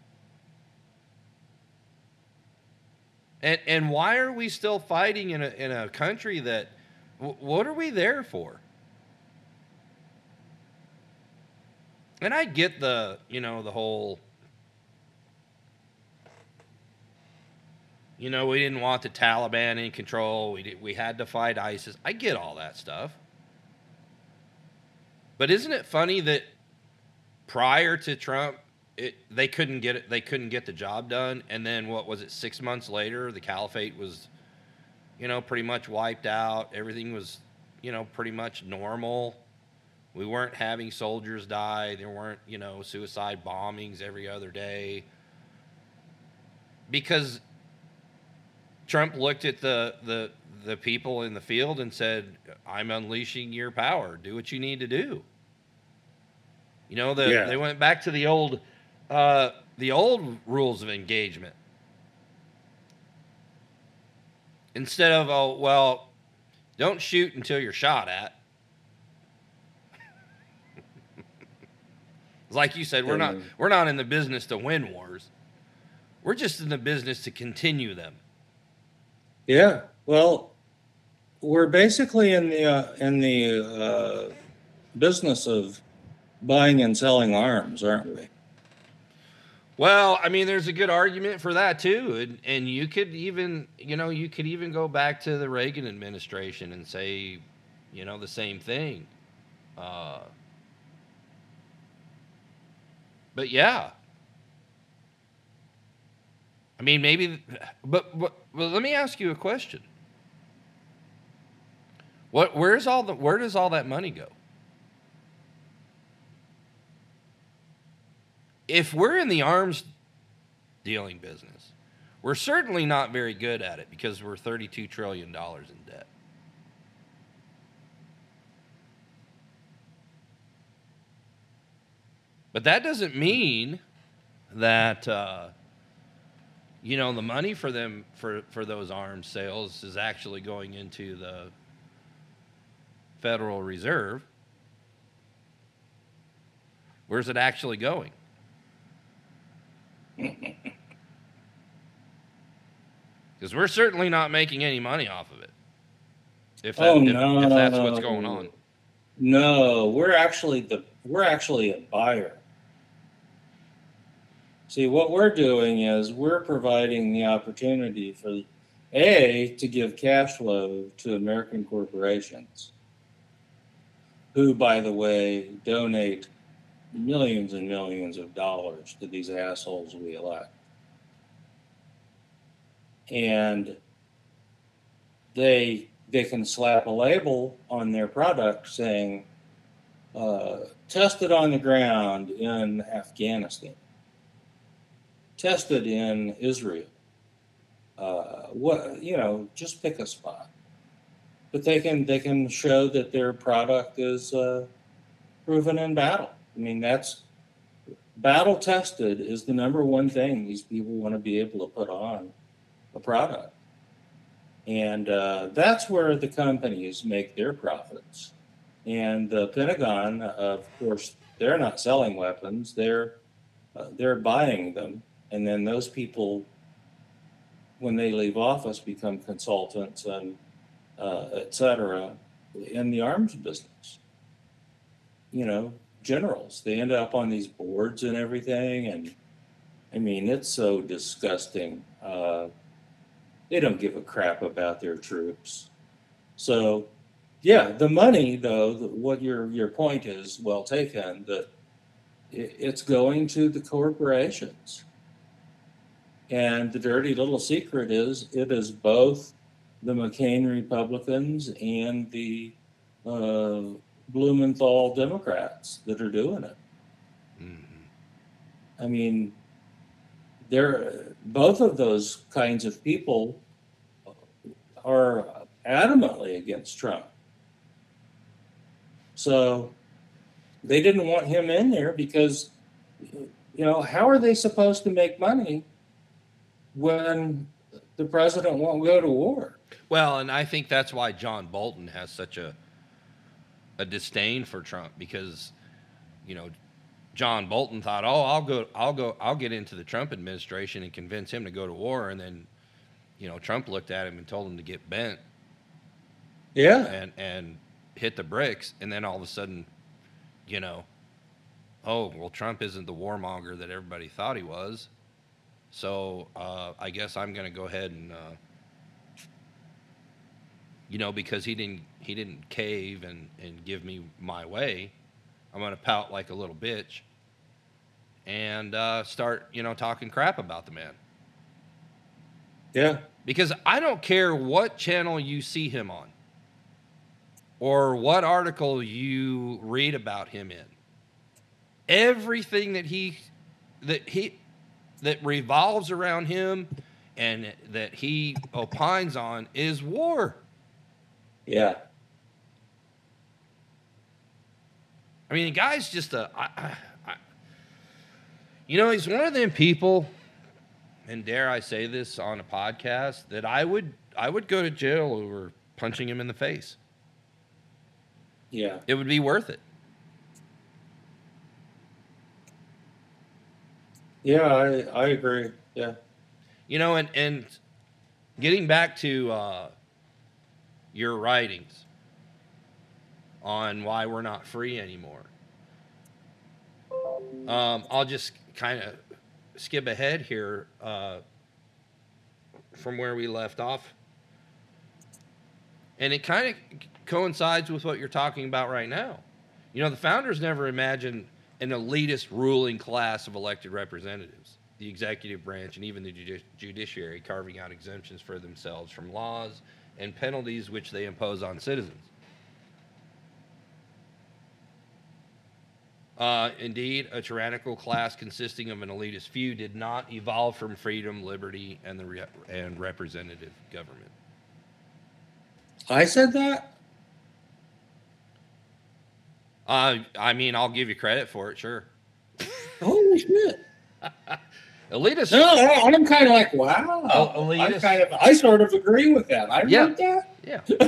And and why are we still fighting in a in a country that wh- what are we there for? And I get the, you know, the whole you know, we didn't want the Taliban in control. We did, we had to fight ISIS. I get all that stuff. But isn't it funny that prior to Trump, it, they couldn't get it. They couldn't get the job done, and then what was it? Six months later, the caliphate was, you know, pretty much wiped out. Everything was, you know, pretty much normal. We weren't having soldiers die. There weren't, you know, suicide bombings every other day. Because Trump looked at the the the people in the field and said, "I'm unleashing your power. Do what you need to do." You know, the, Yeah. they went back to the old uh, the old rules of engagement. Instead of, oh, well, don't shoot until you're shot at. [LAUGHS] like you said, we're not we're not in the business to win wars. We're just in the business to continue them. Yeah. Well, we're basically in the uh, in the uh, business of buying and selling arms, aren't we? Well, I mean, there's a good argument for that too, and and you could even, you know, you could even go back to the Reagan administration and say, you know, the same thing. Uh, but yeah, I mean, maybe, but, but well, let me ask you a question. What? Where's all the? Where does all that money go? if we're in the arms dealing business, we're certainly not very good at it because we're $32 trillion in debt. But that doesn't mean that, uh, you know, the money for them, for, for those arms sales is actually going into the Federal Reserve. Where's it actually going? [LAUGHS] Because we're certainly not making any money off of it. If, that, Oh, if, no, if that's what's going on. No, we're actually the we're actually a buyer. See, what we're doing is we're providing the opportunity for A to give cash flow to American corporations who by the way donate millions and millions of dollars to these assholes we elect. And they they can slap a label on their product saying uh, tested on the ground in Afghanistan, tested in Israel. Uh, what you know, just pick a spot. But they can they can show that their product is uh, proven in battle. I mean, that's battle tested is the number one thing these people want to be able to put on a product. And uh, that's where the companies make their profits. And the Pentagon, of course, they're not selling weapons; they're uh, they're buying them, and then those people, when they leave office, become consultants and uh, et cetera in the arms business. You know, generals. They end up on these boards and everything, and I mean, it's so disgusting. Uh, they don't give a crap about their troops. So, yeah, the money, though, the, what your your point is well taken. That it, it's going to the corporations, and the dirty little secret is it is both the McCain Republicans and the uh, Blumenthal Democrats that are doing it. Mhm. I mean, they're both of those kinds of people are adamantly against Trump. So they didn't want him in there because, you know, how are they supposed to make money when the president won't go to war? Well, and I think that's why John Bolton has such a a disdain for Trump because, you know, John Bolton thought, "Oh, I'll go, I'll go, I'll get into the Trump administration and convince him to go to war," and then, you know, Trump looked at him and told him to get bent Yeah. and and hit the bricks, and then all of a sudden, you know, oh well, Trump isn't the warmonger that everybody thought he was, so uh, I guess I'm going to go ahead and, uh, you know, because he didn't he didn't cave and and give me my way, I'm going to pout like a little bitch, and uh, start you know talking crap about the man Yeah. because I don't care what channel you see him on or what article you read about him in. Everything that he that he that revolves around him and that he opines on is war. Yeah. I mean, the guy's just a. I, I, I, You know, he's one of them people, and dare I say this on a podcast, that I would I would go to jail over punching him in the face. Yeah. It would be worth it. Yeah, I, I agree. Yeah. You know, and and getting back to uh, your writings on why we're not free anymore. Um, I'll just kind of skip ahead here uh, from where we left off. And it kind of coincides with what you're talking about right now. You know, the founders never imagined an elitist ruling class of elected representatives, the executive branch, and even the judi- judiciary carving out exemptions for themselves from laws and penalties which they impose on citizens. Uh, indeed, a tyrannical class consisting of an elitist few did not evolve from freedom, liberty, and the re- and representative government. I said that? Uh, I mean, I'll give you credit for it, sure. [LAUGHS] Holy shit. [LAUGHS] Elitist. No, I- I'm kind of like, wow. Oh, I'm kind of, I sort of agree with that. I Yeah. wrote that. Yeah. [LAUGHS]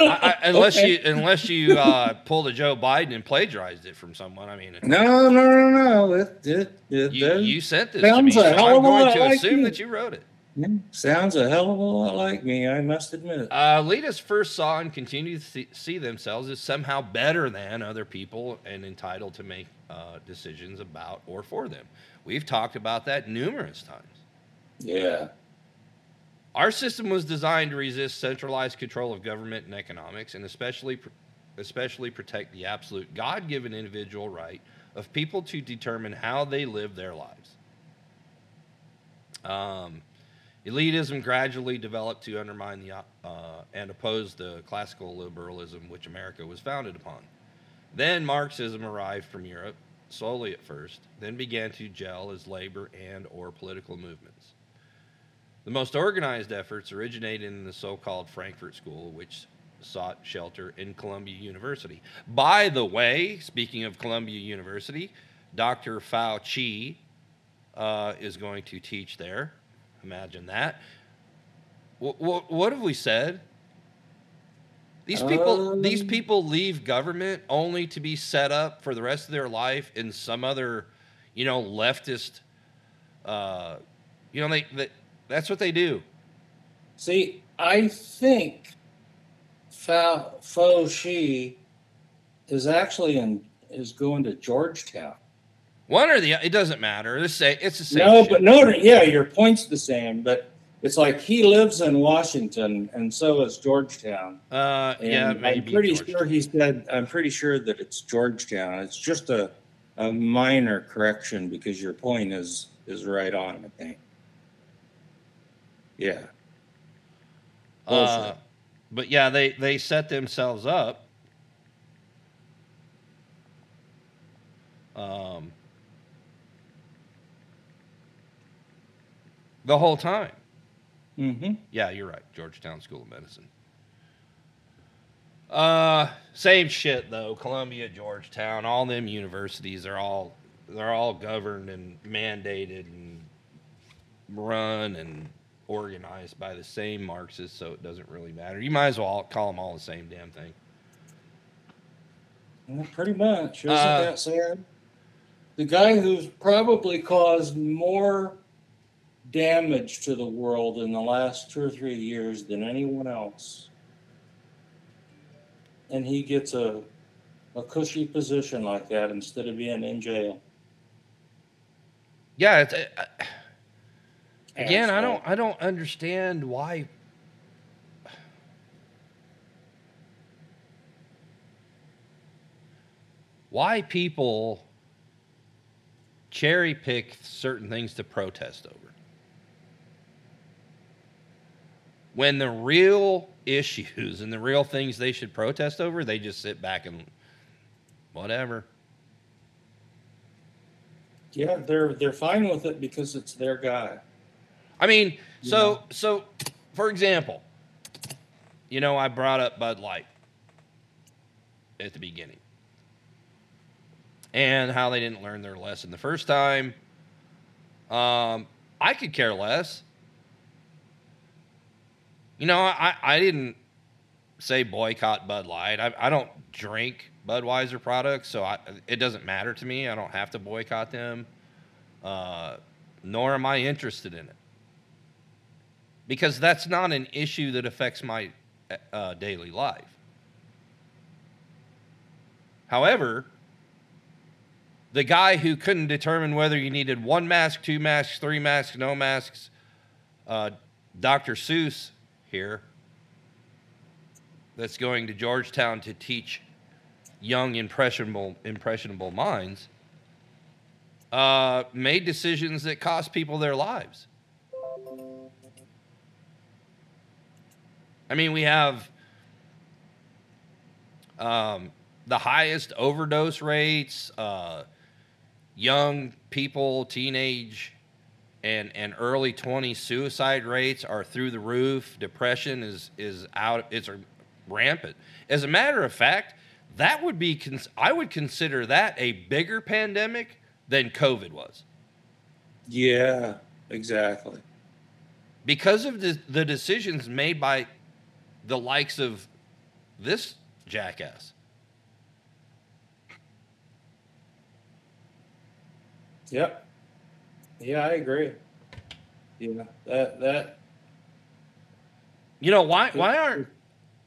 I, I, unless Okay. you unless you uh, pulled a Joe Biden and plagiarized it from someone. I mean, No, no, no, no. It, it, it, you, you sent this to me, so I'm going to assume you. that you wrote it. Sounds a hell of a lot like me, I must admit. Uh, first saw and continue to see, see themselves as somehow better than other people and entitled to make uh, decisions about or for them. We've talked about that numerous times. Yeah. Our system was designed to resist centralized control of government and economics, and especially, especially protect the absolute God-given individual right of people to determine how they live their lives. Um, elitism gradually developed to undermine the uh, and oppose the classical liberalism which America was founded upon. Then Marxism arrived from Europe, slowly at first, then began to gel as labor and or political movements. The most organized efforts originated in the so-called Frankfurt School, which sought shelter in Columbia University. By the way, speaking of Columbia University, Dr. Fauci uh, is going to teach there. Imagine that. What, what, what have we said? These people, these Um, people leave government only to be set up for the rest of their life in some other, you know, leftist. Uh, you know, they, they that's what they do. See, I think Fa- Fauci is actually in is going to Georgetown. One or the it doesn't matter. It's the same. It's the same. No, shit. but no, yeah, your point's the same, but it's like he lives in Washington, and so is Georgetown. Uh, And yeah, I'm maybe. pretty Georgetown. sure he said. I'm pretty sure that it's Georgetown. It's just a a minor correction because your point is is right on. I think. Yeah. Uh, but yeah, they they set themselves up. Um, the whole time. Mm-hmm. Yeah, you're right. Georgetown School of Medicine. Uh, same shit though. Columbia, Georgetown, all them universities are all they're all governed and mandated and run and organized by the same Marxists, so it doesn't really matter. You might as well call them all the same damn thing. Well, pretty much. Isn't Uh, that sad? The guy who's probably caused more damage to the world in the last two or three years than anyone else. And he gets a, a cushy position like that instead of being in jail. Yeah, it's, uh, again, I don't I don't understand why why people cherry pick certain things to protest over. When the real issues and the real things they should protest over, they just sit back and whatever. Yeah, they're they're fine with it because it's their guy. I mean, so so for example, you know, I brought up Bud Light at the beginning. And how they didn't learn their lesson the first time. Um, I could care less. You know, I, I didn't say boycott Bud Light. I, I don't drink Budweiser products, so I, it doesn't matter to me. I don't have to boycott them, uh, nor am I interested in it. Because that's not an issue that affects my uh, daily life. However, the guy who couldn't determine whether you needed one mask, two masks, three masks, no masks, uh, Dr. Seuss here, that's going to Georgetown to teach young, impressionable, impressionable minds, uh, made decisions that cost people their lives. I mean, we have um, the highest overdose rates, uh, young people, teenage and, and early 20 suicide rates are through the roof. Depression is, is out, it's rampant. As a matter of fact, that would be, cons- I would consider that a bigger pandemic than COVID was. Yeah, exactly. Because of the, the decisions made by the likes of this jackass. Yep. Yeah, I agree. Yeah, that that. You know why? Why aren't?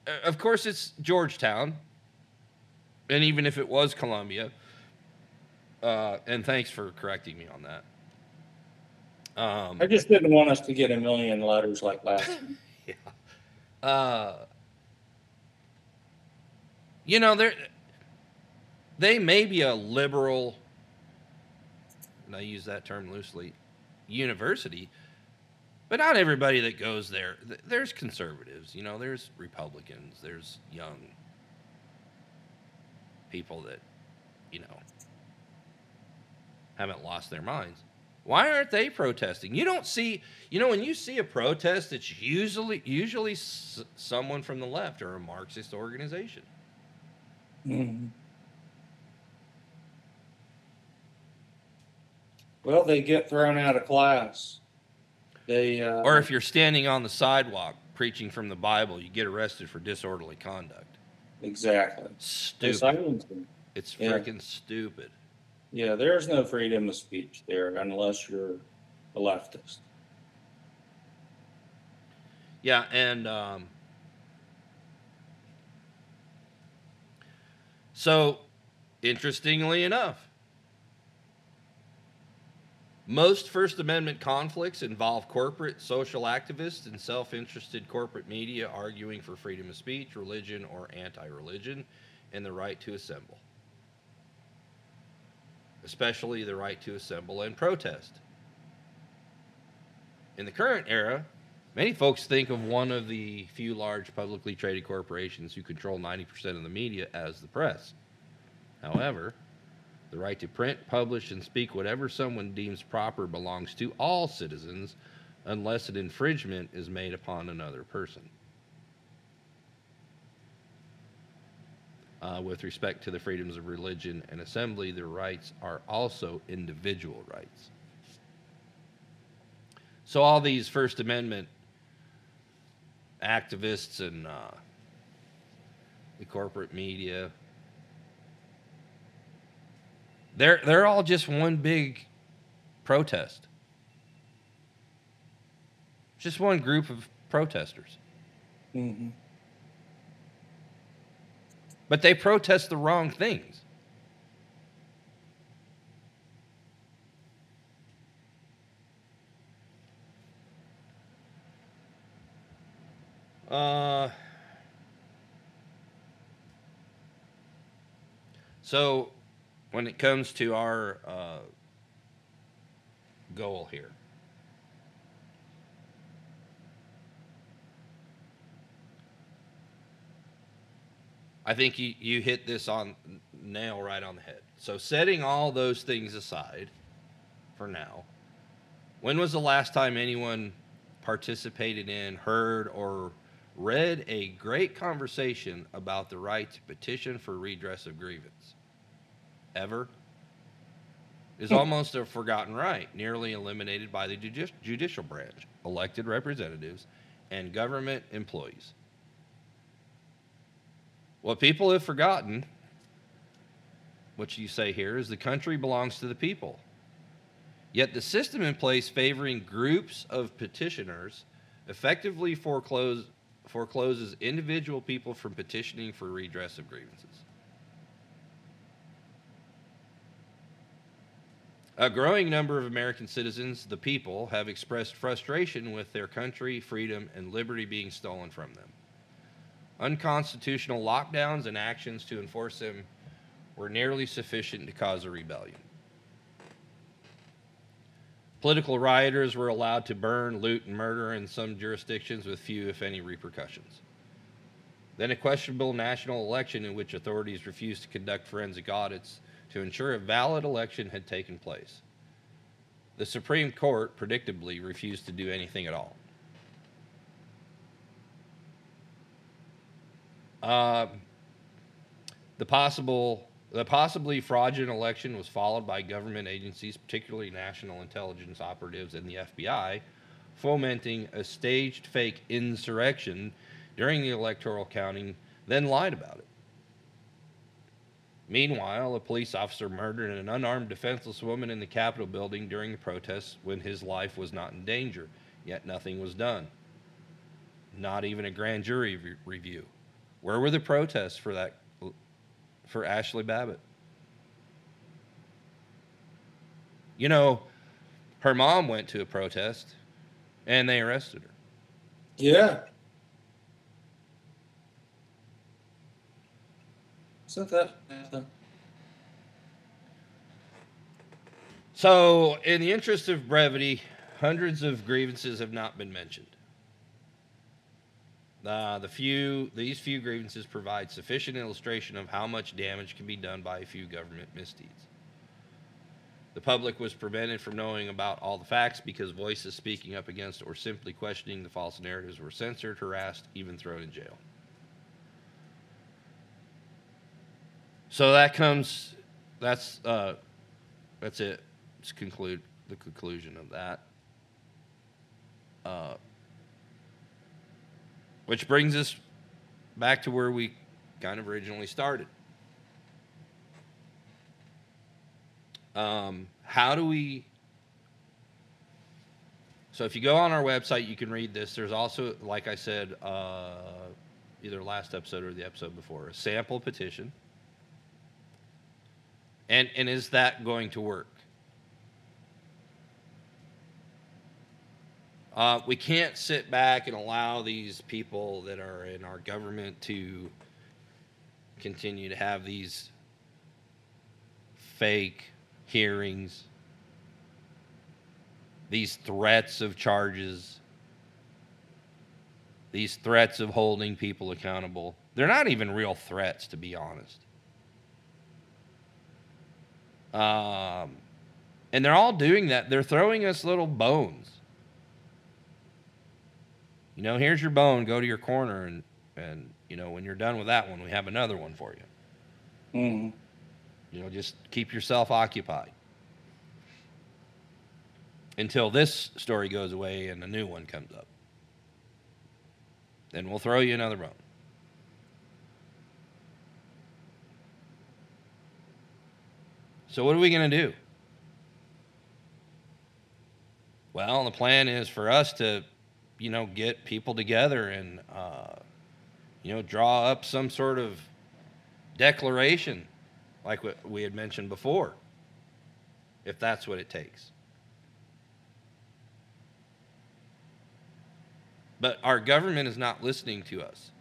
uh, Of course, it's Georgetown, and even if it was Columbia, uh, and thanks for correcting me on that. Um, I just didn't want us to get a million letters like last. [LAUGHS] time. uh, you know, they they may be a liberal, and I use that term loosely, university, but not everybody that goes there. th- There's conservatives, you know, there's Republicans, there's young people that, you know, haven't lost their minds. Why aren't they protesting? You don't see, you know, when you see a protest, it's usually usually s- someone from the left or a Marxist organization. Mhm. Well, they get thrown out of class. They uh, Or if you're standing on the sidewalk preaching from the Bible, you get arrested for disorderly conduct. exactly. Stupid. It's Yeah. freaking stupid. Yeah, there's no freedom of speech there unless you're a leftist. Yeah, and um, so interestingly enough, most First Amendment conflicts involve corporate social activists and self interested corporate media arguing for freedom of speech, religion, or anti religion, and the right to assemble, especially the right to assemble and protest. In the current era, Many folks think of one of the few large publicly traded corporations who control 90% of the media as the press. However, the right to print, publish, and speak whatever someone deems proper belongs to all citizens unless an infringement is made upon another person. Uh, with respect to the freedoms of religion and assembly, the rights are also individual rights. So, all these First Amendment activists and uh, the corporate media. They're they're all just one big protest. Just one group of protesters. Mm-hmm. But they protest the wrong things. Uh, so, when it comes to our uh, goal here, I think you, you hit this on nail right on the head. So, setting all those things aside for now, when was the last time anyone participated in, heard, or read a great conversation about the right to petition for redress of grievance? Ever? is almost a forgotten right, nearly eliminated by the judici- judicial branch, elected representatives, and government employees. What people have forgotten, what you say here, is the country belongs to the people. Yet the system in place favoring groups of petitioners effectively foreclose, forecloses individual people from petitioning for redress of grievances. A growing number of American citizens, the people, have expressed frustration with their country, freedom, and liberty being stolen from them. Unconstitutional lockdowns and actions to enforce them were nearly sufficient to cause a rebellion. Political rioters were allowed to burn, loot, and murder in some jurisdictions with few, if any, repercussions. Then a questionable national election in which authorities refused to conduct forensic audits to ensure a valid election had taken place. The Supreme Court predictably refused to do anything at all. Uh, the possible the possibly fraudulent election was followed by government agencies, particularly national intelligence operatives and the FBI, fomenting a staged fake insurrection during the electoral counting, then lied about it. Meanwhile, a police officer murdered an unarmed, defenseless woman in the Capitol building during the protests when his life was not in danger, yet nothing was done. Not even a grand jury re- review. Where were the protests for that for Ashley Babbitt? You know, her mom went to a protest and they arrested her. Yeah. So, in the interest of brevity, hundreds of grievances have not been mentioned. Uh, the few these few grievances provide sufficient illustration of how much damage can be done by a few government misdeeds. The public was prevented from knowing about all the facts because voices speaking up against or simply questioning the false narratives were censored, harassed, even thrown in jail. So that comes that's uh, that's it. Let's conclude the conclusion of that. Uh, which brings us back to where we kind of originally started. Um, how do we? So if you go on our website, you can read this. There's also, like I said, uh, either last episode or the episode before, a sample petition. And and is that going to work? Uh, we can't sit back and allow these people that are in our government to continue to have these fake hearings, these threats of charges, these threats of holding people accountable. They're not even real threats, to be honest. Um, and they're all doing that. They're throwing us little bones. You know, here's your bone. Go to your corner, and and you know when you're done with that one, we have another one for you. Mm-hmm. You know, just keep yourself occupied until this story goes away and a new one comes up. Then we'll throw you another bone. So what are we going to do? Well, the plan is for us to you know, get people together and, uh, you know, draw up some sort of declaration like what we had mentioned before, if that's what it takes. But our government is not listening to us.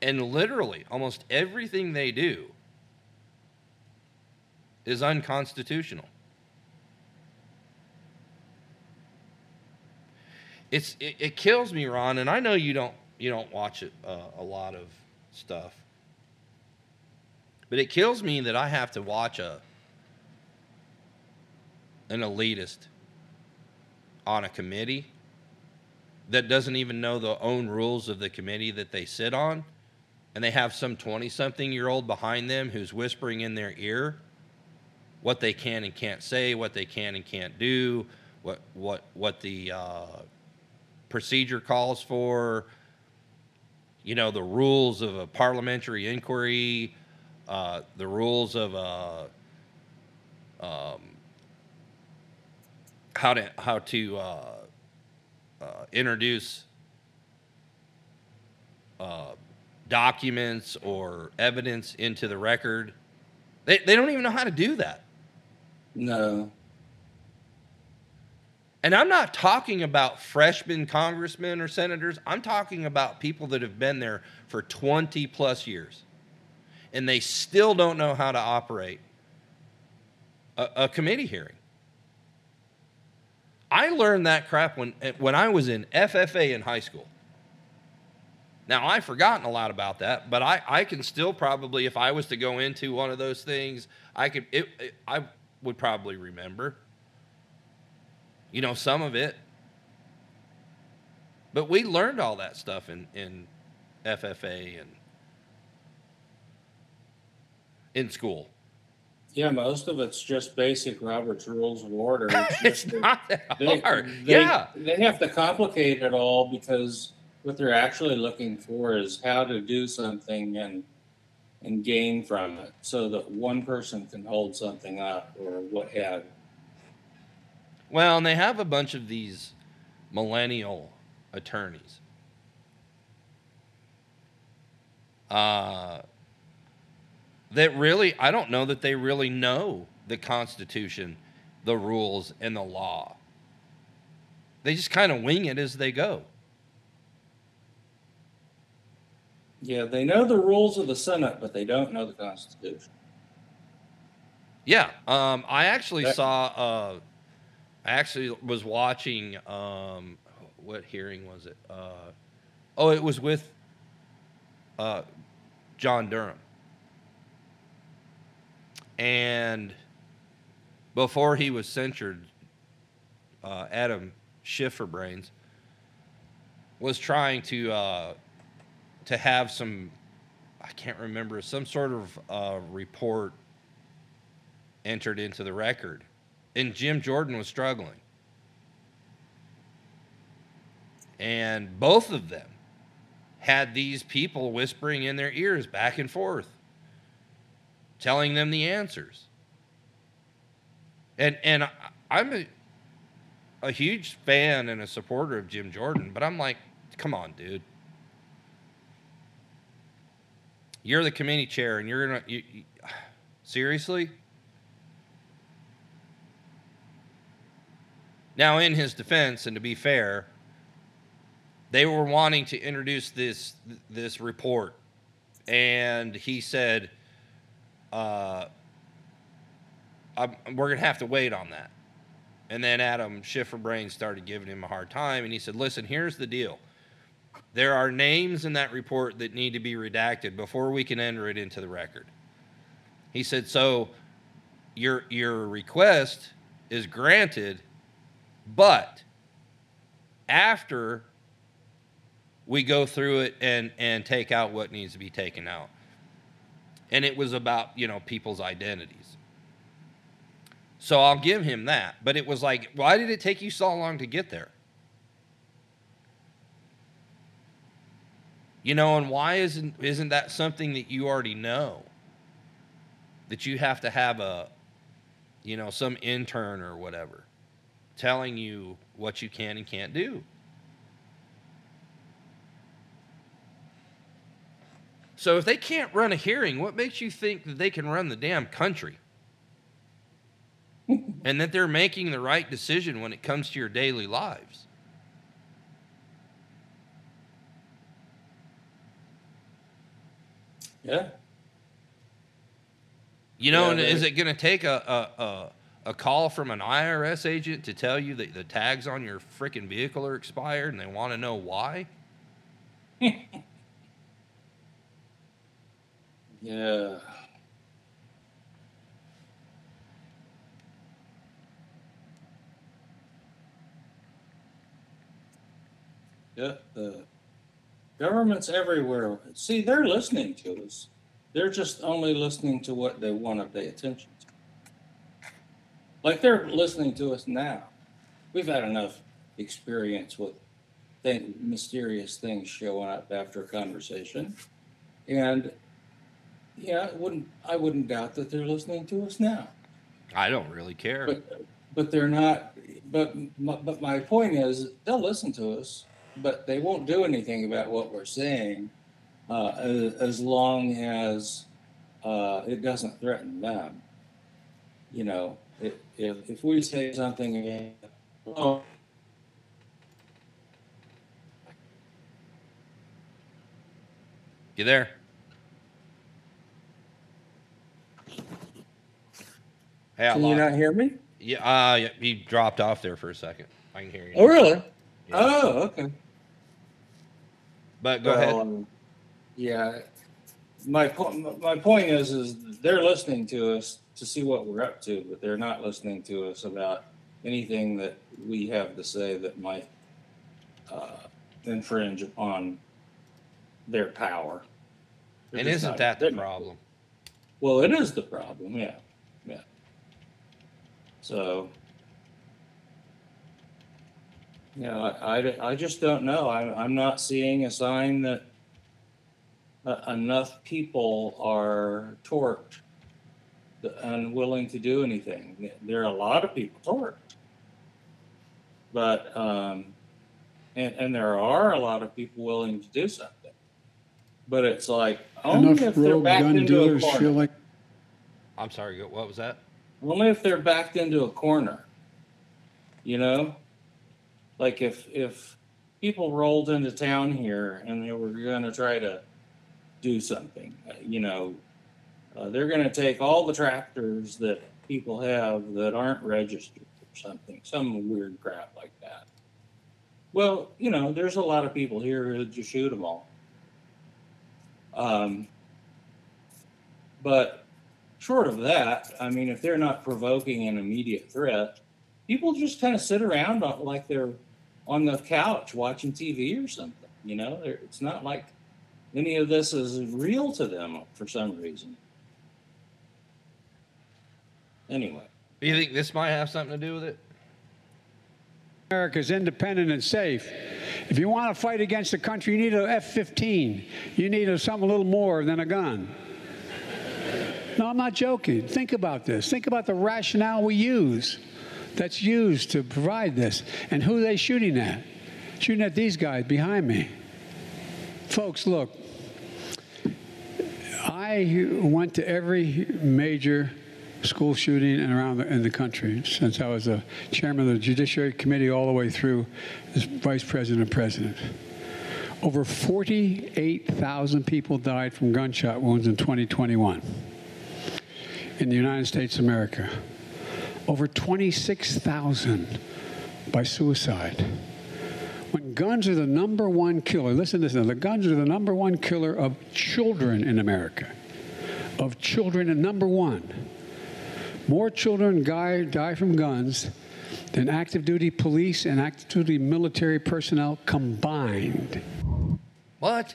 And literally, almost everything they do is unconstitutional. it's it, it, kills me, Ron, and I know you don't you don't watch it, uh, a lot of stuff, but it kills me that I have to watch a an elitist on a committee that doesn't even know the own rules of the committee that they sit on, and they have some twenty something year old behind them who's whispering in their ear what they can and can't say, what they can and can't do, what what what the uh, procedure calls for, you know, the rules of a parliamentary inquiry, uh, the rules of a, um, how to how to uh, uh, introduce uh, documents or evidence into the record. They, they don't even know how to do that. No. And I'm not talking about freshman congressmen or senators. I'm talking about people that have been there for 20 plus years. And they still don't know how to operate a, a committee hearing. I learned that crap when, when I was in FFA in high school. Now, I've forgotten a lot about that, but I, I can still probably, if I was to go into one of those things, I could, it, it, I would probably remember you know, some of it. But we learned all that stuff in, in FFA and in school. Yeah, most of it's just basic Robert's Rules of Order. [LAUGHS] It's just- not that they- hard. they- yeah. They have to complicate it all because what they're actually looking for is how to do something and and gain from it so that one person can hold something up or what have. Well, and they have a bunch of these millennial attorneys. Uh, that really, I don't know that they really know the Constitution, the rules, and the law. They just kind of wing it as they go. Yeah, they know the rules of the Senate, but they don't know the Constitution. Yeah, um, I actually That- saw. Uh, I actually was watching. Um, what hearing was it? Uh, oh, it was with uh, John Durham, and before he was censured, uh, Adam Schifferbrains was trying to uh, to have some. I can't remember some sort of uh, report entered into the record. And Jim Jordan was struggling. And both of them had these people whispering in their ears back and forth, telling them the answers. And and I'm a, a huge fan and a supporter of Jim Jordan, but I'm like, come on, dude. You're the committee chair, and you're gonna you, you, seriously. Now, in his defense, and to be fair, they were wanting to introduce this this report, and he said, uh, I'm, "We're gonna have to wait on that." And then Adam Schifferbrain started giving him a hard time, and he said, "Listen, here's the deal. There are names in that report that need to be redacted before we can enter it into the record." He said, "So your your request is granted." But after we go through it and and take out what needs to be taken out. And it was about, you know, people's identities. So I'll give him that. But it was like, why did it take you so long to get there? You know, and why isn't isn't that something that you already know? That you have to have a you know, some intern or whatever telling you what you can and can't do. So if they can't run a hearing, what makes you think that they can run the damn country? [LAUGHS] and that they're making the right decision when it comes to your daily lives? Yeah. You know, Yeah, and is it going to take a, a, a, a call from an IRS agent to tell you that the tags on your freaking vehicle are expired and they want to know why? [LAUGHS] Yeah. Yeah, the governments everywhere. See, they're listening to us. They're just only listening to what they want to pay attention to. like they're listening to us now. We've had enough experience with thing, mysterious things showing up after a conversation, and yeah, I wouldn't I wouldn't doubt that they're listening to us now. I don't really care. But but they're not. But my, but my point is, they'll listen to us, but they won't do anything about what we're saying, uh, as, as long as uh, it doesn't threaten them. You know, if if, if we say something again, oh, You there? Hey, I can you not hear me? Yeah, uh, you dropped off there for a second. I can hear you. Oh, really? Yeah. Oh, okay. But go Well, ahead. um, Yeah, my point, my point is, is they're listening to us to see what we're up to, but they're not listening to us about anything that we have to say that might uh, infringe upon their power. They're And isn't not- that the problem? Well, it is the problem, yeah, yeah. So, you know, I, I, I just don't know. I'm, I'm not seeing a sign that uh, enough people are torqued, unwilling to do anything. There are a lot of people torqued. But, um, and, and there are a lot of people willing to do something. But it's like, only if Enough they're rogue backed gun into a dealers corner. feel like I'm sorry. What was that? Only if they're backed into a corner. You know? Like if if people rolled into town here and they were going to try to do something, uh, you know, uh, they're going to take all the tractors that people have that aren't registered or something, some weird crap like that. Well, you know, there's a lot of people here who just shoot them all. Um, but short of that, I mean, if they're not provoking an immediate threat, people just kind of sit around like they're on the couch watching TV or something. You know, They're- it's not like any of this is real to them for some reason. Anyway, Do you think this might have something to do with it? America's independent and safe. If you want to fight against the country, you need an F-15. You need a, something a little more than a gun. No, I'm not joking. Think about this. Think about the rationale we use that's used to provide this and who they shooting at. Shooting at these guys behind me. Folks, look. I went to every major school shooting and around the, in the country since I was a chairman of the Judiciary Committee all the way through as vice president and president. Over 48,000 people died from gunshot wounds in 2021 in the United States of America. Over 26,000 by suicide. When guns are the number one killer, listen to this now, the guns are the number one killer of children in America. Of children, and number one. More children die, die from guns than active duty police and active duty military personnel combined. What?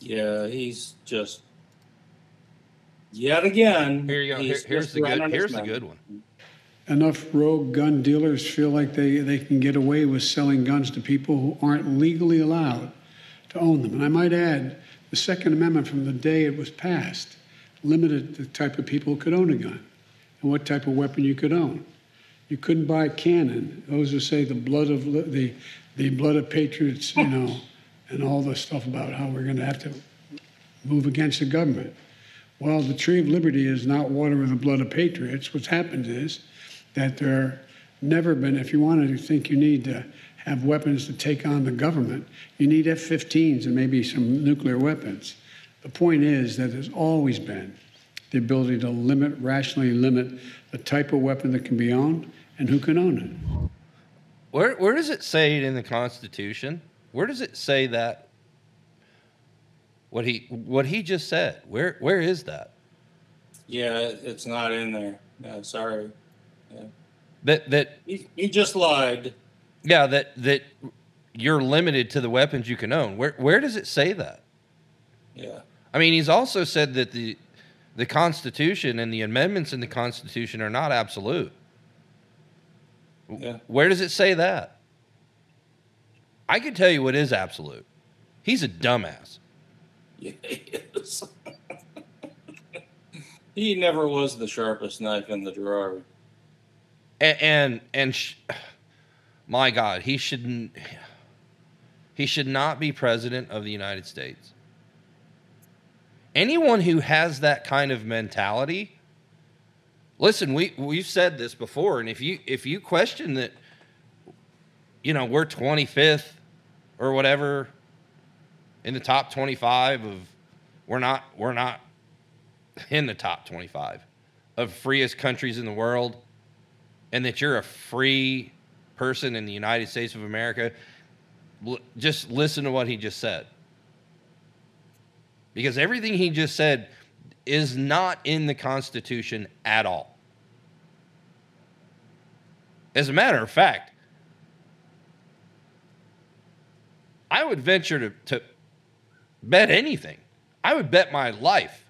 yeah, he's just yet again. Here you go. Here- here's the good. Here's the good one. Enough rogue gun dealers feel like they, they can get away with selling guns to people who aren't legally allowed to own them. And I might add, the Second Amendment from the day it was passed limited the type of people who could own a gun and what type of weapon you could own. You couldn't buy a cannon. Those who say the blood of the the blood of patriots, you know, and all the stuff about how we're going to have to move against the government. Well, the tree of liberty is not water with the blood of patriots. What's happened is that there never been, if you wanted to think you need to have weapons to take on the government, you need F 15s and maybe some nuclear weapons. The point is that there's always been the ability to limit, rationally limit the type of weapon that can be owned and who can own it. Where where does it say it in the Constitution? Where does it say that? What he what he just said. Where where is that? Yeah, it's not in there. No, sorry. That that He, he just lied. yeah that that you're limited to the weapons you can own. Where where does it say that? Yeah. I mean, he's also said that the the Constitution and the amendments in the Constitution are not absolute. Yeah. Where does it say that? I can tell you what is absolute. He's a dumbass. Yes. [LAUGHS] he never was the sharpest knife in the drawer. And and, and sh- my God, he shouldn't. He should not be president of the United States. Anyone who has that kind of mentality, listen, we we've said this before, and if you if you question that, you know, we're 25th or whatever in the top 25 of we're not we're not in the top 25 of freest countries in the world and that you're a free person in the United States of America, just listen to what he just said. Because everything he just said is not in the Constitution at all. As a matter of fact, I would venture to, to bet anything. I would bet my life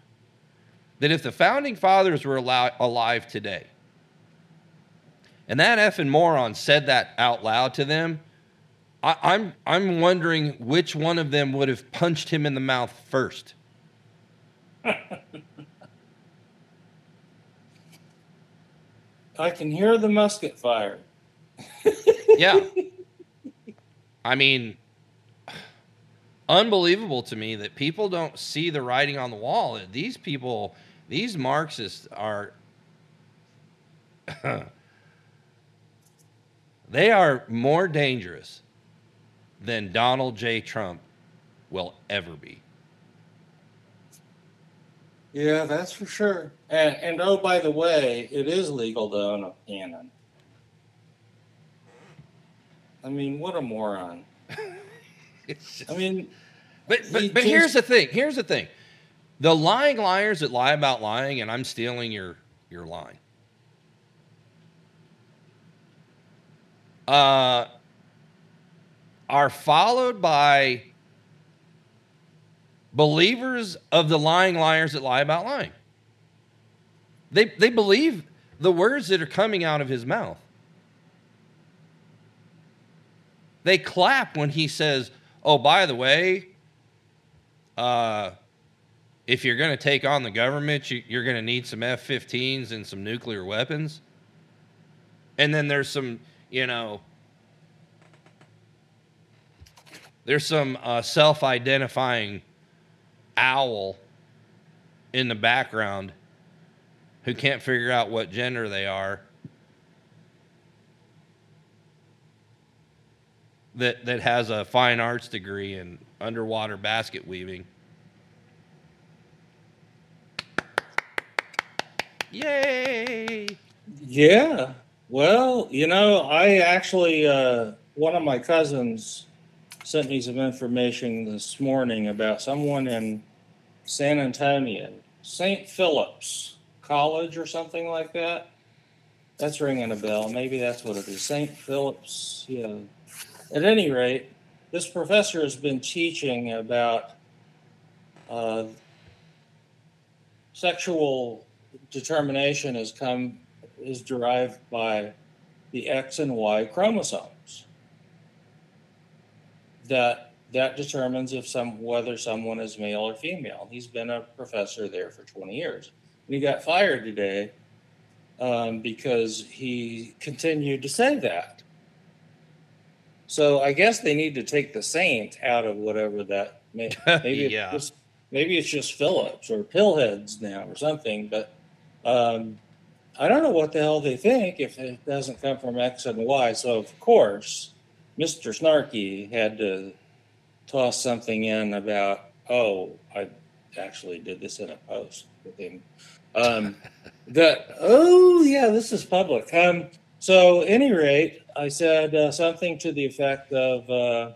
that if the founding fathers were alive today, and that effing moron said that out loud to them, I, I'm I'm wondering which one of them would have punched him in the mouth first. [LAUGHS] I can hear the musket fire. Yeah. I mean, unbelievable to me that people don't see the writing on the wall. That these people, these Marxists are, [LAUGHS] they are more dangerous than Donald J. Trump will ever be. Yeah, that's for sure. And, and oh, by the way, it is legal to own a cannon. I mean, what a moron. It's [LAUGHS] just- I mean, But He but, but just- here's the thing. Here's the thing. The lying liars that lie about lying, and I'm stealing your your line. Uh, are followed by believers of the lying liars that lie about lying. They they believe the words that are coming out of his mouth. They clap when he says, "Oh, by the way, uh, if you're going to take on the government, you, you're going to need some F-15s and some nuclear weapons." And then there's some, you know, there's some uh, self-identifying owl in the background who can't figure out what gender they are. that that has a fine arts degree in underwater basket weaving. Yay! yeah. Well, you know, I actually, uh, one of my cousins sent me some information this morning about someone in San Antonio, St. Philip's College or something like that. That's ringing a bell. Maybe that's what it is. St. Philip's, yeah. At any rate, this professor has been teaching about uh, sexual determination has come is derived by the X and Y chromosomes. That that determines if some whether someone is male or female. He's been a professor there for 20 years. And he got fired today um, because he continued to say that. So I guess they need to take the saint out of whatever that may, [LAUGHS] maybe it's just, maybe it's just Phillips or Pillheads now or something. But um, I don't know what the hell they think if it doesn't come from X and Y. So of course, Mr. Snarky had to toss something in about, oh, I actually did this in a post with him. Um, [LAUGHS] that oh yeah, this is public. Um, so any rate, I said uh, something to the effect of, uh,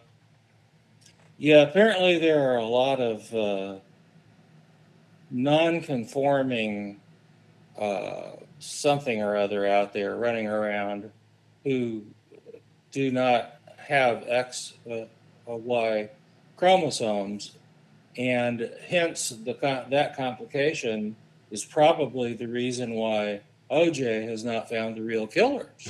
yeah, apparently there are a lot of uh, non-conforming uh, something or other out there running around who do not have X, uh, or Y chromosomes, and hence the that complication is probably the reason why OJ has not found the real killers. [LAUGHS]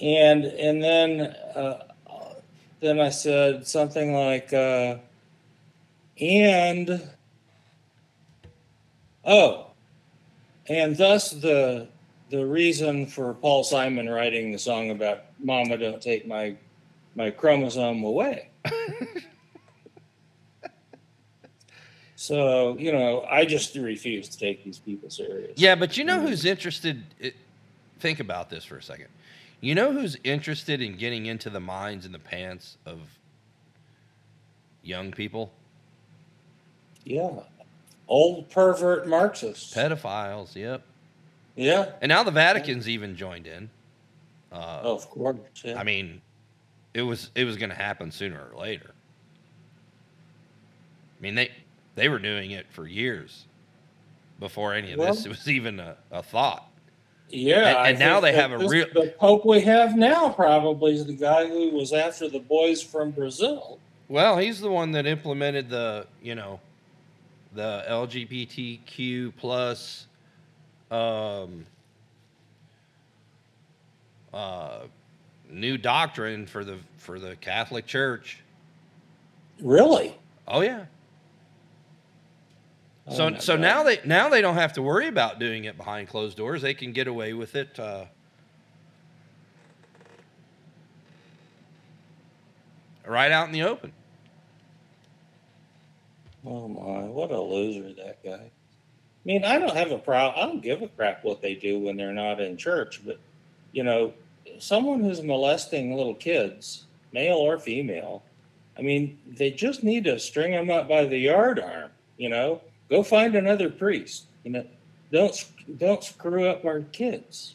and and then uh, then I said something like, uh, and oh, and thus the the reason for Paul Simon writing the song about "Mama, don't take my my chromosome away." [LAUGHS] so you know, I just refuse to take these people serious. Yeah, but you know mm. who's interested? Think about this for a second. You know who's interested in getting into the minds and the pants of young people? Yeah. Old pervert Marxists. Pedophiles, yep. Yeah. And now the Vatican's even joined in. Uh, Oh, of course. Yeah. I mean, it was it was going to happen sooner or later. I mean, they they were doing it for years before any of this Well- was even a, a thought. yeah. and- and now they have a this- real- The Pope we have now probably is the guy who was after the boys from Brazil. Well, he's the one that implemented the, you know, the LGBTQ plus um, uh, new doctrine for the for the Catholic Church. Really? Oh yeah. Oh, So so God. now they now they don't have to worry about doing it behind closed doors. They can get away with it. Uh, right out in the open. Oh my, what a loser that guy. I mean, I don't have a problem. I don't give a crap what they do when they're not in church, but you know, someone who's molesting little kids, male or female, I mean, they just need to string them up by the yard arm. You know, go find another priest. You know, don't don't screw up our kids.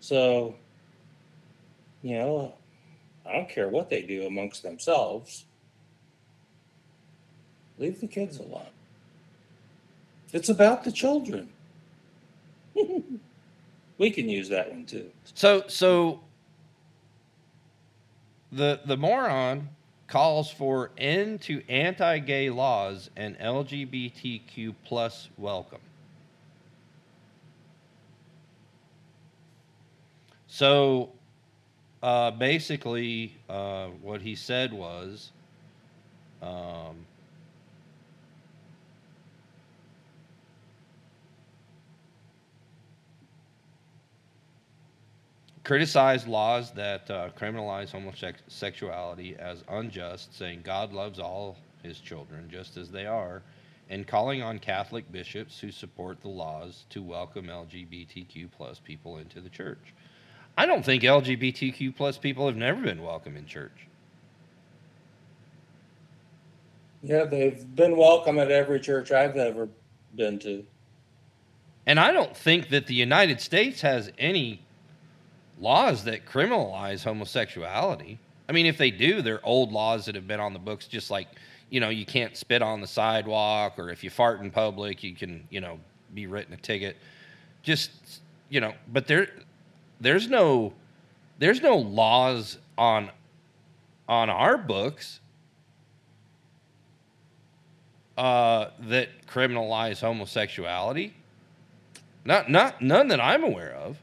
So, you know, I don't care what they do amongst themselves. Leave the kids alone. It's about the children. [LAUGHS] we can use that one too. So so the the moron calls for end to anti-gay laws and LGBTQ plus welcome. So uh, basically, uh, what he said was, um, criticized laws that uh, criminalize homosexuality as unjust, saying God loves all his children just as they are, and calling on Catholic bishops who support the laws to welcome LGBTQ plus people into the church. I don't think LGBTQ plus people have never been welcome in church. Yeah, they've been welcome at every church I've ever been to. And I don't think that the United States has any laws that criminalize homosexuality. I mean, if they do, they're old laws that have been on the books, just like, you know, you can't spit on the sidewalk, or if you fart in public, you can, you know, be written a ticket. Just, you know, but there, there's no, there's no laws on, on our books uh, that criminalize homosexuality. Not, not none that I'm aware of.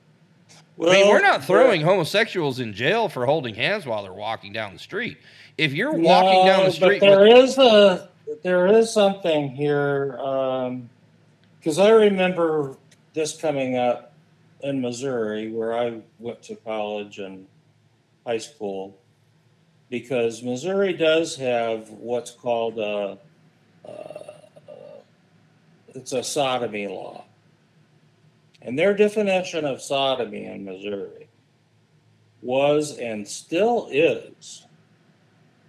I mean, we're not throwing homosexuals in jail for holding hands while they're walking down the street. If you're walking down the street, But there with, is a there is something here because I remember this coming up in Missouri where I went to college and high school because Missouri does have what's called a uh, it's a sodomy law. And their definition of sodomy in Missouri was and still is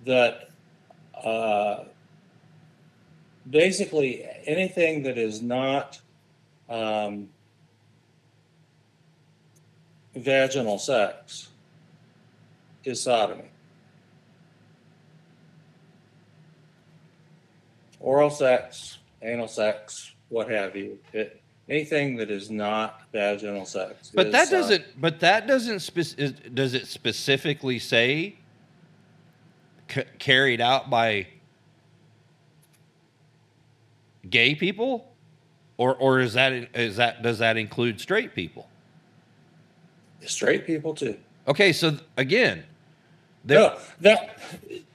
that uh, basically anything that is not um, vaginal sex is sodomy. Oral sex, anal sex, what have you. It, anything that is not vaginal sex. but is that doesn't. But that doesn't. Is, does it specifically say c- carried out by gay people, or or is that is that does that include straight people? Straight people too. Okay, so again, No, that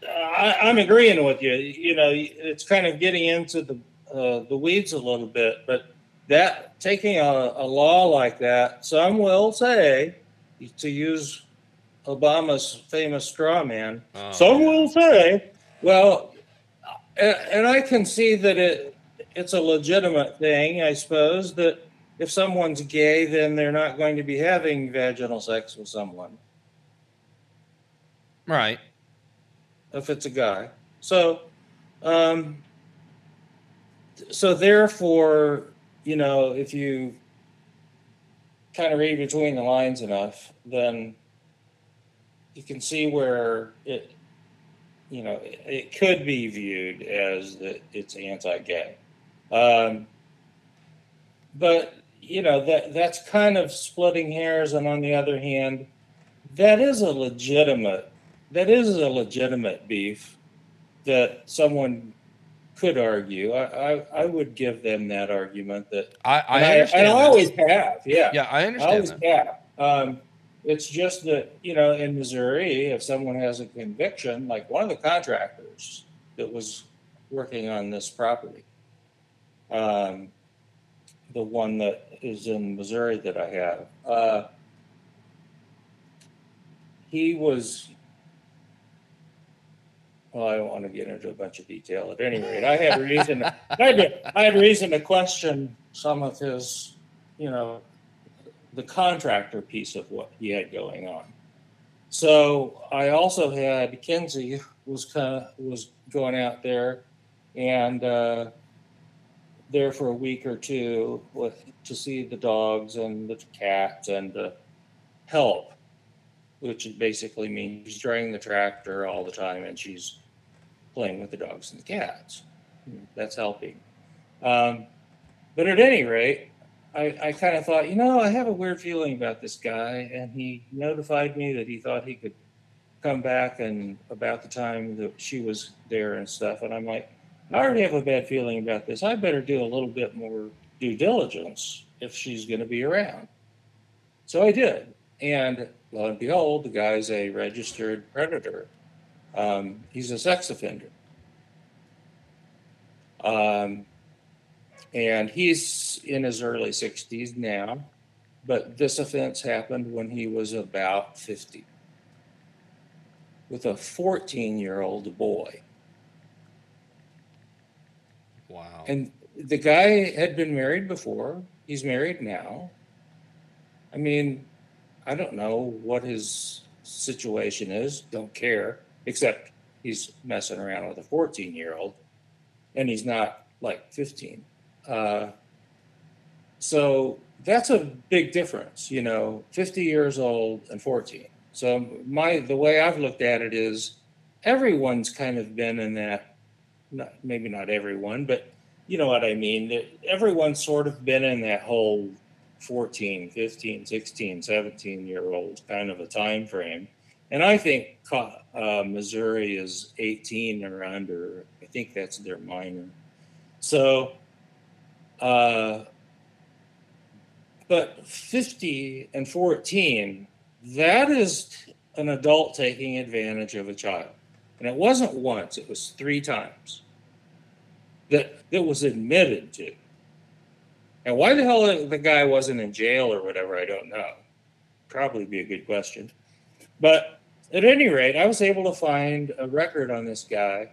I, I'm agreeing with you. You know, it's kind of getting into the uh, the weeds a little bit, but that taking a, a law like that, some will say, to use Obama's famous straw man, Oh, some yeah. will say, well, and, and I can see that it it's a legitimate thing, I suppose, that if someone's gay, then they're not going to be having vaginal sex with someone. right. if it's a guy. So, um, so therefore, you know, if you kind of read between the lines enough, then you can see where it, you know, it, it could be viewed as that it's anti-gay. Um, but you know that that's kind of splitting hairs, and on the other hand, that is a legitimate that is a legitimate beef that someone could argue. I, I, I would give them that argument that I, I I, I always have, yeah. yeah, I I understand always that. have. Um, it's just that, you know, in Missouri, if someone has a conviction, like one of the contractors that was working on this property, um, the one that is in Missouri that I have, uh, he was, well, I don't want to get into a bunch of detail. At any rate, I had reason, I had, I had reason to question some of his, you know, the contractor piece of what he had going on. So I also had Kinsey was kind of was going out there and uh, there for a week or two with to see the dogs and the cats and to help, which basically means she's driving the tractor all the time and she's playing with the dogs and the cats. That's helping. Um, but at any rate, I, I kind of thought, you know, I have a weird feeling about this guy, and he notified me that he thought he could come back and about the time that she was there and stuff. And I'm like, I already have a bad feeling about this. I better do a little bit more due diligence if she's going to be around. So I did, and lo and behold, the guy's a registered predator. Um, he's a sex offender. Um, and he's in his early 60s now, but this offense happened when he was about 50 with a 14 year old boy. Wow. And the guy had been married before, he's married now. I mean, I don't know what his situation is, don't care, except he's messing around with a 14 year old and he's not like 15. Uh, so that's a big difference, you know, 50 years old and 14. So my the way I've looked at it is everyone's kind of been in that not maybe not everyone, but you know what I mean. Everyone's sort of been in that whole 14, 15, 16, 17 year old kind of a time frame. And I think uh, Missouri is 18 or under. I think that's their minor. So, uh, but 50 and 14, that is an adult taking advantage of a child. And it wasn't once, it was three times that it was admitted to. And why the hell the guy wasn't in jail or whatever, I don't know. Probably be a good question. But at any rate, I was able to find a record on this guy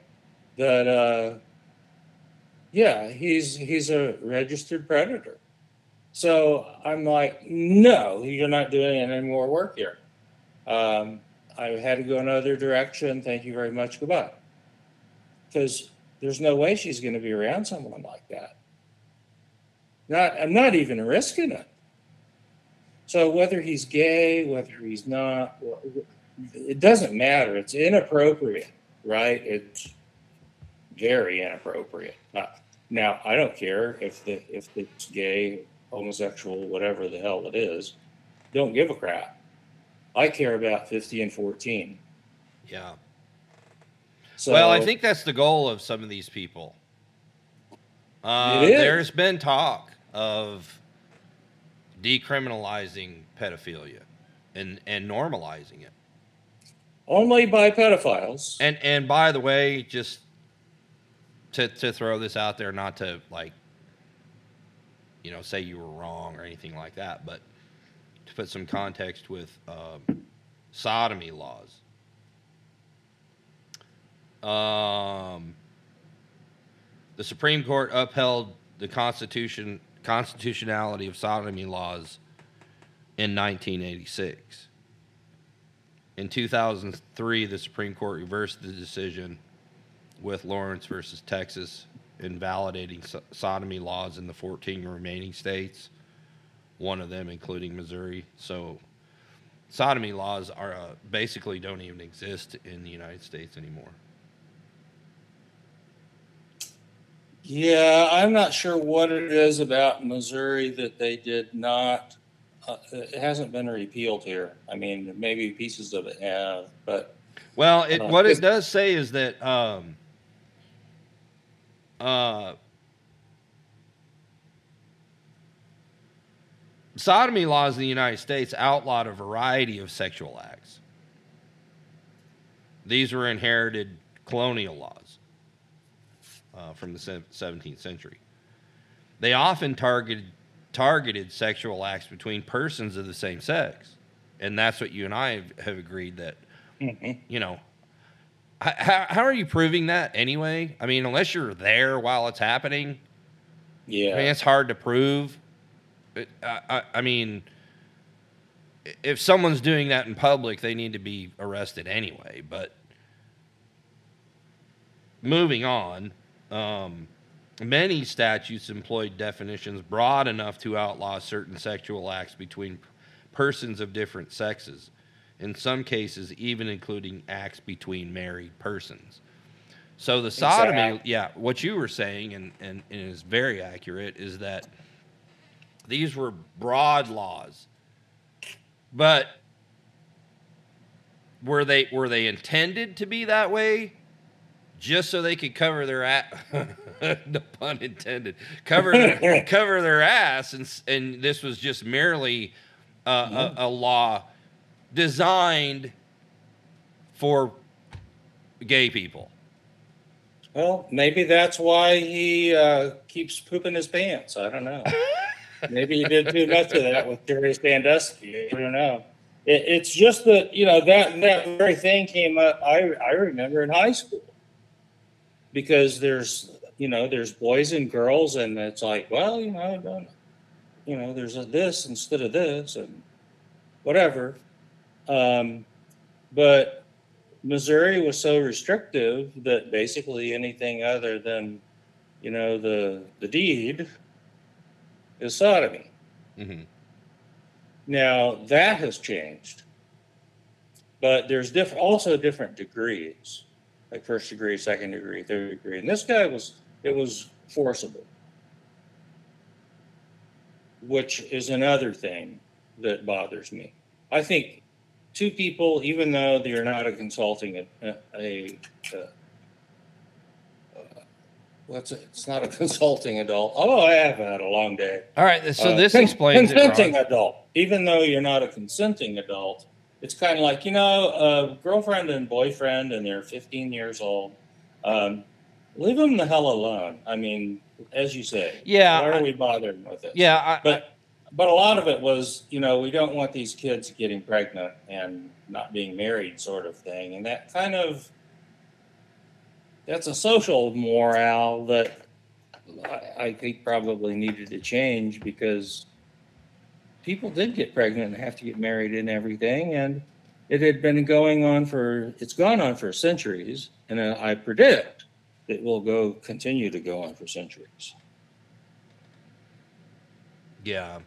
that uh yeah, he's he's a registered predator. So I'm like, no, you're not doing any more work here. Um, I had to go another direction. Thank you very much. Goodbye. Because there's no way she's going to be around someone like that. Not, I'm not even risking it. So whether he's gay, whether he's not, it doesn't matter. It's inappropriate, right? It's very inappropriate. Uh, now, I don't care if the if it's gay, homosexual, whatever the hell it is. Don't give a crap. I care about 50 and 14. yeah. So well, I think that's the goal of some of these people. Uh. There's been talk of decriminalizing pedophilia and and normalizing it. Only by pedophiles. And and by the way, just to to throw this out there, not to like, you know, say you were wrong or anything like that, but to put some context with um, sodomy laws. Um, the Supreme Court upheld the constitution constitutionality of sodomy laws in 1986. In 2003, the Supreme Court reversed the decision with Lawrence versus Texas, invalidating so- sodomy laws in the 14 remaining states, one of them including Missouri. So, sodomy laws are uh, basically don't even exist in the United States anymore. Yeah, I'm not sure what it is about Missouri that they did not. Uh, it hasn't been repealed here. I mean, maybe pieces of it have, but Well, it, Uh, what it does say is that um, uh, sodomy laws in the United States outlawed a variety of sexual acts. These were inherited colonial laws uh, from the 17th century. They often targeted targeted sexual acts between persons of the same sex, and that's what you and I have, have agreed that you know, how, how are you proving that anyway? I mean, unless you're there while it's happening, yeah. I mean, it's hard to prove. It, I, I, I mean, if someone's doing that in public, they need to be arrested anyway. But moving on, um, many statutes employed definitions broad enough to outlaw certain sexual acts between persons of different sexes. In some cases, even including acts between married persons. So the sodomy, Exactly. yeah, what you were saying, and, and, and is very accurate, is that these were broad laws, but were they were they intended to be that way, just so they could cover their ass? [LAUGHS] no pun intended. Cover their, [LAUGHS] cover their ass, and and this was just merely uh, a, a law designed for gay people. Well, maybe that's why he uh, keeps pooping his pants. I don't know. [LAUGHS] maybe he did too much of that with Jerry Sandusky. I don't know. It, it's just that you know that that very thing came up. I I remember in high school because there's you know there's boys and girls, and it's like well you know you know there's a this instead of this and whatever. Um, but Missouri was so restrictive that basically anything other than, you know, the the deed is sodomy. hmm Now that has changed, but there's diff- also different degrees, like first degree, second degree, third degree. And this guy was it was forcible, which is another thing that bothers me. I think two people, even though they're not a consulting a, a, a uh, what's it? It's not a [LAUGHS] consulting adult. Oh, I have had a long day. All right, so Uh, this explains it. consenting Ron. adult. Even though you're not a consenting adult, it's kind of like you know, a girlfriend and boyfriend, and they're 15 years old. Um, leave them the hell alone. I mean, as you say, Yeah, Why I- are we bothering with it? Yeah, I, but but a lot of it was, you know, we don't want these kids getting pregnant and not being married, sort of thing, and that kind of that's a social morale that I, I think probably needed to change because people did get pregnant and have to get married and everything, and it had been going on for it's gone on for centuries, and I predict it will go continue to go on for centuries. Yeah.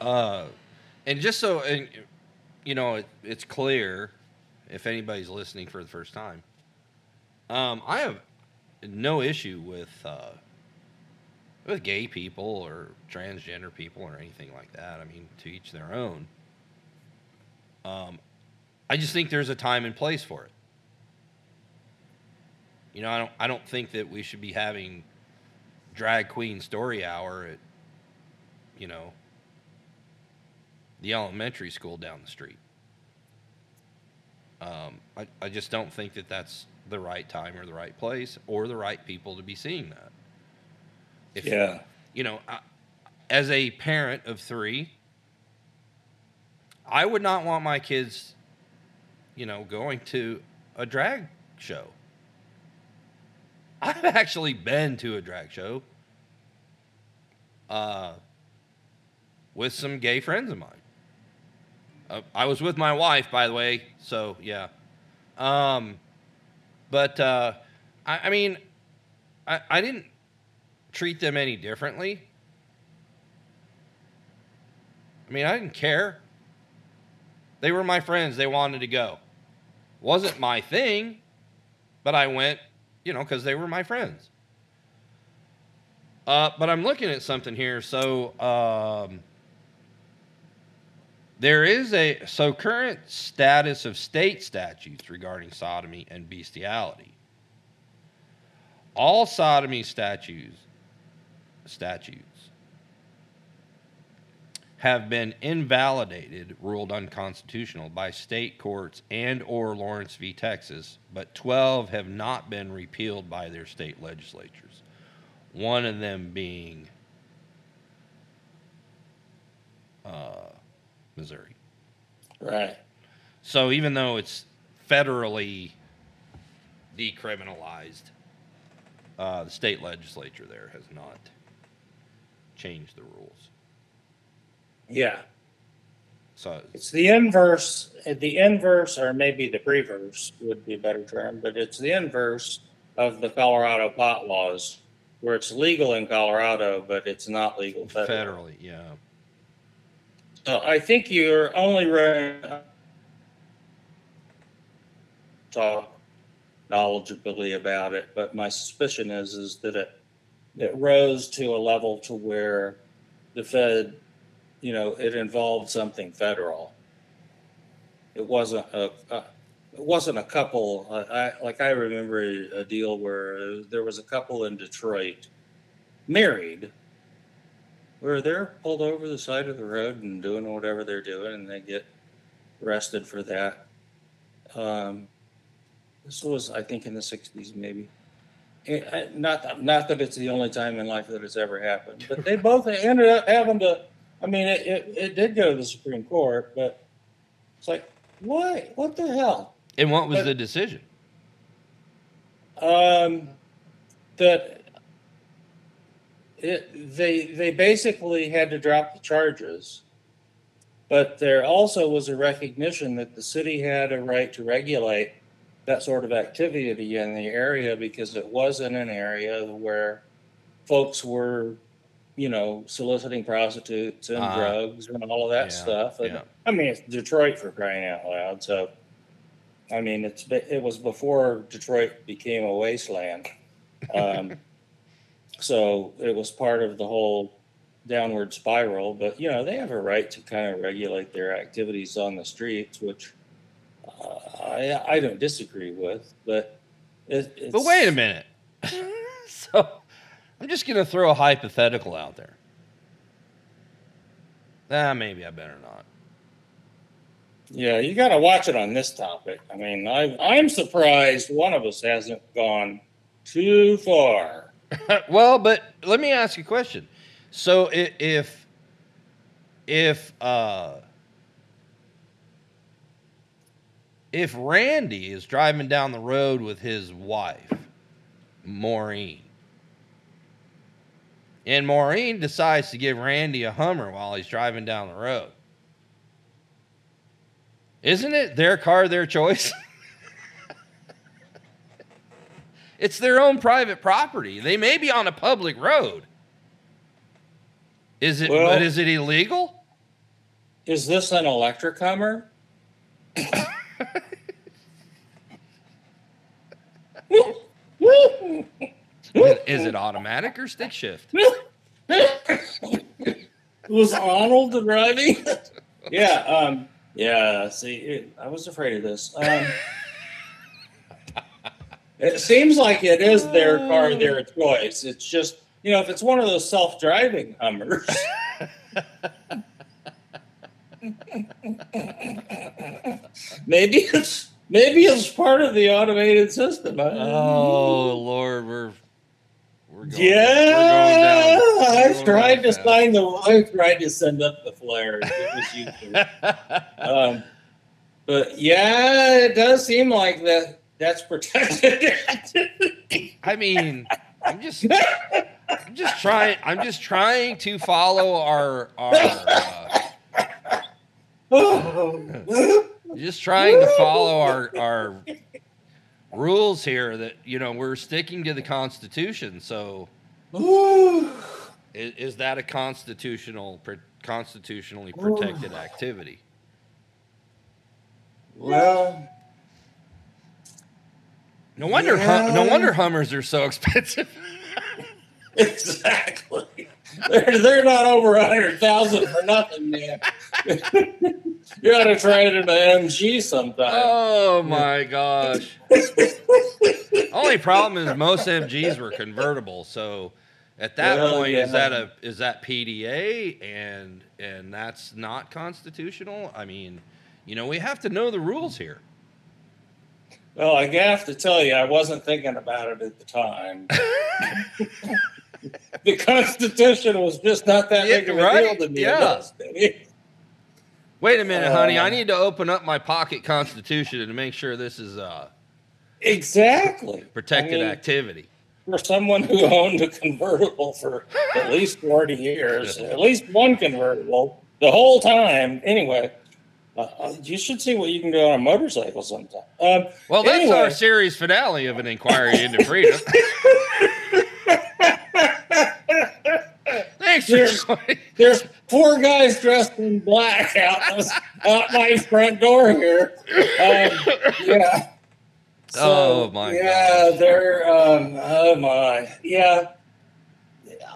Uh, and just so, and, you know, it, it's clear if anybody's listening for the first time, um, I have no issue with uh, with gay people or transgender people or anything like that. I mean, to each their own. Um, I just think there's a time and place for it. You know, I don't. I don't think that we should be having drag queen story hour at, you know, the elementary school down the street. Um, I, I just don't think that that's the right time or the right place or the right people to be seeing that. If, Yeah. you know, I, as a parent of three, I would not want my kids, you know, going to a drag show. I've actually been to a drag show uh, with some gay friends of mine. Uh, I was with my wife, by the way, so yeah. Um, but uh, I, I mean, I, I didn't treat them any differently. I mean, I didn't care. They were my friends. They wanted to go. Wasn't my thing, but I went, you know, because they were my friends. Uh, but I'm looking at something here. So um, there is a so current status of state statutes regarding sodomy and bestiality. All sodomy statutes statutes have been invalidated, ruled unconstitutional by state courts and or Lawrence v. Texas, but 12 have not been repealed by their state legislatures. One of them being uh, Missouri. Right. So even though it's federally decriminalized, uh, the state legislature there has not changed the rules. Yeah. So It's the inverse, the inverse, or maybe the reverse would be a better term, but it's the inverse of the Colorado pot laws, where it's legal in Colorado, but it's not legal federally. federally, yeah. So I think you're only running talk knowledgeably about it, but my suspicion is is that it it rose to a level to where the Fed, you know, it involved something federal. It wasn't a, a it wasn't a couple. I, like I remember a, a deal where there was a couple in Detroit, married, where they're pulled over the side of the road and doing whatever they're doing, and they get arrested for that. Um, this was, I think, in the '60s, maybe. Not that, not that it's the only time in life that it's ever happened, but they both ended up having to. I mean, it, it, it did go to the Supreme Court, but it's like, why? What the hell? And what was But- the decision? Um, that it, they they basically had to drop the charges, but there also was a recognition that the city had a right to regulate that sort of activity in the area because it wasn't an area where folks were, you know, soliciting prostitutes and Ah. drugs and all of that Yeah, stuff. And, yeah. I mean, it's Detroit for crying out loud. So, I mean, it's it was before Detroit became a wasteland. [LAUGHS] Um, so it was part of the whole downward spiral. But you know, they have a right to kind of regulate their activities on the streets, which uh, I I don't disagree with. But it, it's, But wait a minute. [LAUGHS] so I'm just going to throw a hypothetical out there. Ah, maybe I better not. Yeah, you got to watch it on this topic. I mean, I I'm surprised one of us hasn't gone too far. [LAUGHS] well, but let me ask you a question. So if if uh if Randy is driving down the road with his wife, Maureen, and Maureen decides to give Randy a Hummer while he's driving down the road, isn't it their car, their choice? [LAUGHS] It's their own private property. They may be on a public road. Is it Well- but is it illegal? Is this an electric Hummer? [COUGHS] Is it automatic or stick shift? [LAUGHS] was Arnold driving? yeah, um, yeah. See, it, I was afraid of this. Um, [LAUGHS] it seems like it is their car, their choice. It's just you know, if it's one of those self-driving Hummers. [LAUGHS] maybe it's maybe it's part of the automated system. Oh Lord, we're we're going. Yeah, we're going down- I we're tried to sign the. I tried to send up the flares. It was you. [LAUGHS] um, but yeah, it does seem like that. That's protected. [LAUGHS] I mean, I'm just, I'm just trying. I'm just trying to follow our our. Uh, just trying to follow our our rules here. That you know we're sticking to the Constitution. So is, is that a constitutional constitutionally protected activity? well, No wonder. hum- no wonder Hummers are so [LAUGHS] expensive. exactly. They're they're not over a hundred thousand for nothing, man. [LAUGHS] you ought to try it in an MG sometime. Oh my gosh. Only problem is most MGs were convertible, so at that Well, point is that a is that PDA and and that's not constitutional? I mean, you know, we have to know the rules here. Well, I have to tell you, I wasn't thinking about it at the time. [LAUGHS] [LAUGHS] the Constitution was just not that Yeah, big of a right, deal to me. yeah. Wait a minute, honey. I Uh, need to open up my pocket constitution to make sure this is a Exactly. protected I mean, activity. For someone who owned a convertible for at least 40 years, [LAUGHS] at least one convertible the whole time. Anyway, uh, uh, you should see what you can do on a motorcycle sometime. Um, Well, that's anyway. our series finale of an inquiry into freedom. [LAUGHS] Cheers. joining. There's four guys dressed in black out, out my front door here. Um, yeah. Oh, my Yeah, they're. Um, oh my. Yeah.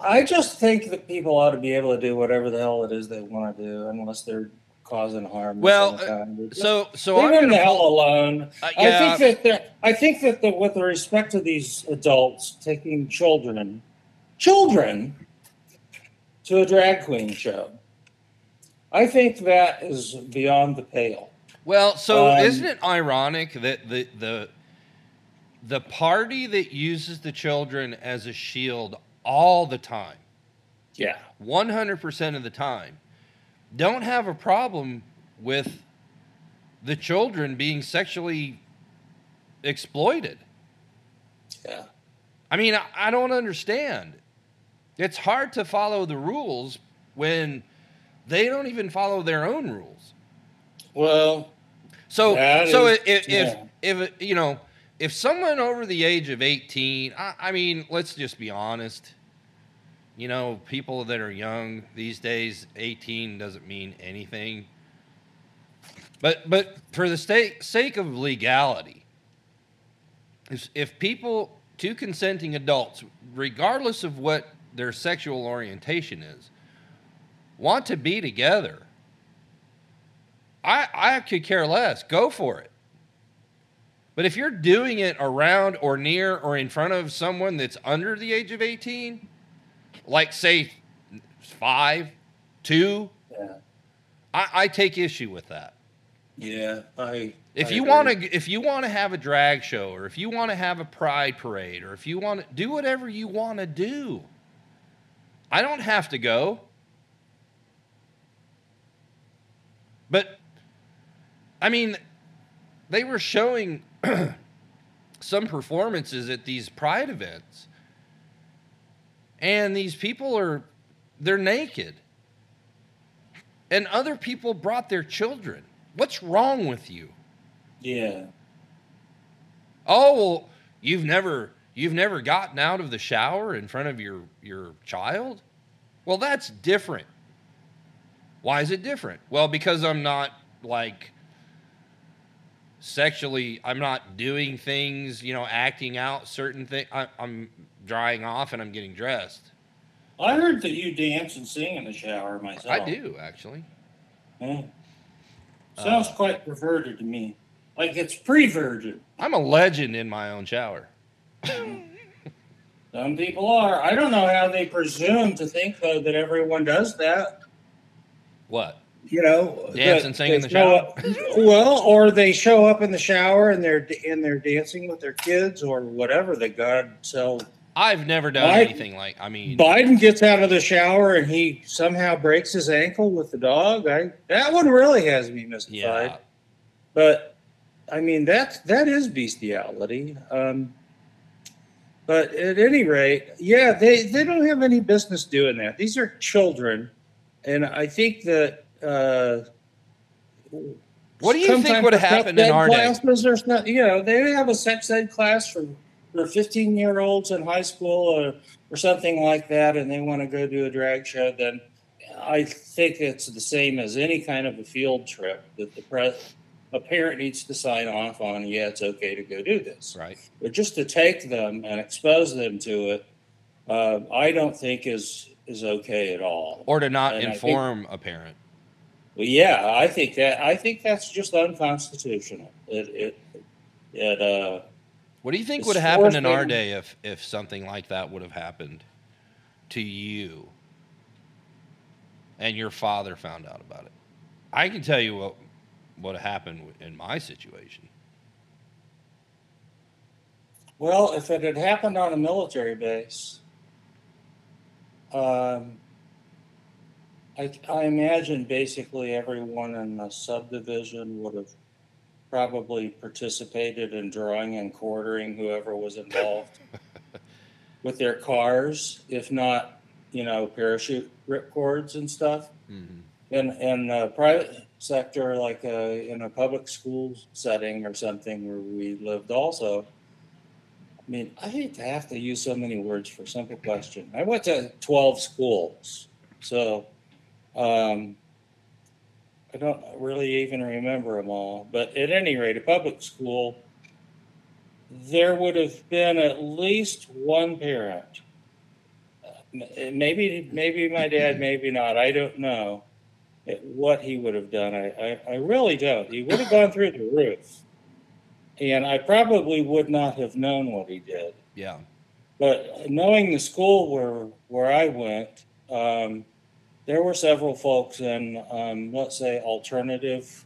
I just think that people ought to be able to do whatever the hell it is they want to do, unless they're causing harm. Well, kind. So, so leave them the hell alone. Uh, I think that they're- I think that the, with respect to these adults taking children, children, to a drag queen show, I think that is beyond the pale. Well, so Um, isn't it ironic that the the the party that uses the children as a shield all the time, Yeah. 100% of the time, don't have a problem with the children being sexually exploited? Yeah. I mean, I, I don't understand. It's hard to follow the rules when they don't even follow their own rules. Well, So, so is- if, if, yeah. if, you know, if someone over the age of 18, I, I mean, let's just be honest. You know, people that are young these days, 18 doesn't mean anything. But, but for the sake, sake of legality, if, if people, two consenting adults, regardless of what their sexual orientation is, want to be together, I, I could care less. Go for it. But if you're doing it around or near or in front of someone that's under the age of 18, like say five, two, yeah. I, I take issue with that. Yeah. I. If I you want to, if you want to have a drag show, or if you want to have a pride parade, or if you want to do whatever you want to do, I don't have to go. But, I mean, they were showing [CLEARS THROAT] some performances at these pride events, and these people are, they're naked, and other people brought their children. What's wrong with you? Yeah. Oh well, you've never you've never gotten out of the shower in front of your your child? Well, that's different. Why is it different? Well, because I'm not like sexually I'm not doing things, you know, acting out certain things. I'm drying off and I'm getting dressed. I heard that you dance and sing in the shower myself. I do actually. Yeah. Sounds Uh, quite perverted to me. Like it's pre-virgin. I'm a legend in my own shower. Some people are. I don't know how they presume to think though that everyone does that. What? You know, Dance that and sing in the show up- well, or they show up in the shower and they're and they're dancing with their kids or whatever that God so I've never done I- anything like. I mean, Biden gets out of the shower and he somehow breaks his ankle with the dog. I that one really has me mystified. yeah. But I mean that that is bestiality. Um, but at any rate, yeah, they they don't have any business doing that. These are children, and I think that. Uh, What do you think would the happened in our day? classes, There's not, you know, they have a sex ed class for for 15 year olds in high school or or something like that, and they want to go do a drag show. Then I think it's the same as any kind of a field trip that the pre- a parent needs to sign off on. Yeah, it's okay to go do this. Right. But just to take them and expose them to it, uh, I don't think is is okay at all. Or to not And I think- inform a parent. Well, yeah, I think that I think that's just unconstitutional. It it it uh What do you think would have happened in our day if if something like that would have happened to you and your father found out about it? I can tell you what what happened in my situation. well, if it had happened on a military base, um, I I imagine basically everyone in the subdivision would have probably participated in drawing and quartering whoever was involved [LAUGHS] with their cars, if not, you know, parachute rip cords and stuff. Mhm. in in a private sector like uh in a public school setting or something where we lived also i mean i hate to have to use so many words for a simple question. I went to 12 schools so um i don't really even remember them all. But at any rate a public school there would have been at least one parent. Maybe maybe my dad maybe not. I don't know what he would have done. I, I, I really don't. He would have gone through the roof. And I probably would not have known what he did. Yeah. But knowing the school where where I went, um, there were several folks in, um, let's say, alternative,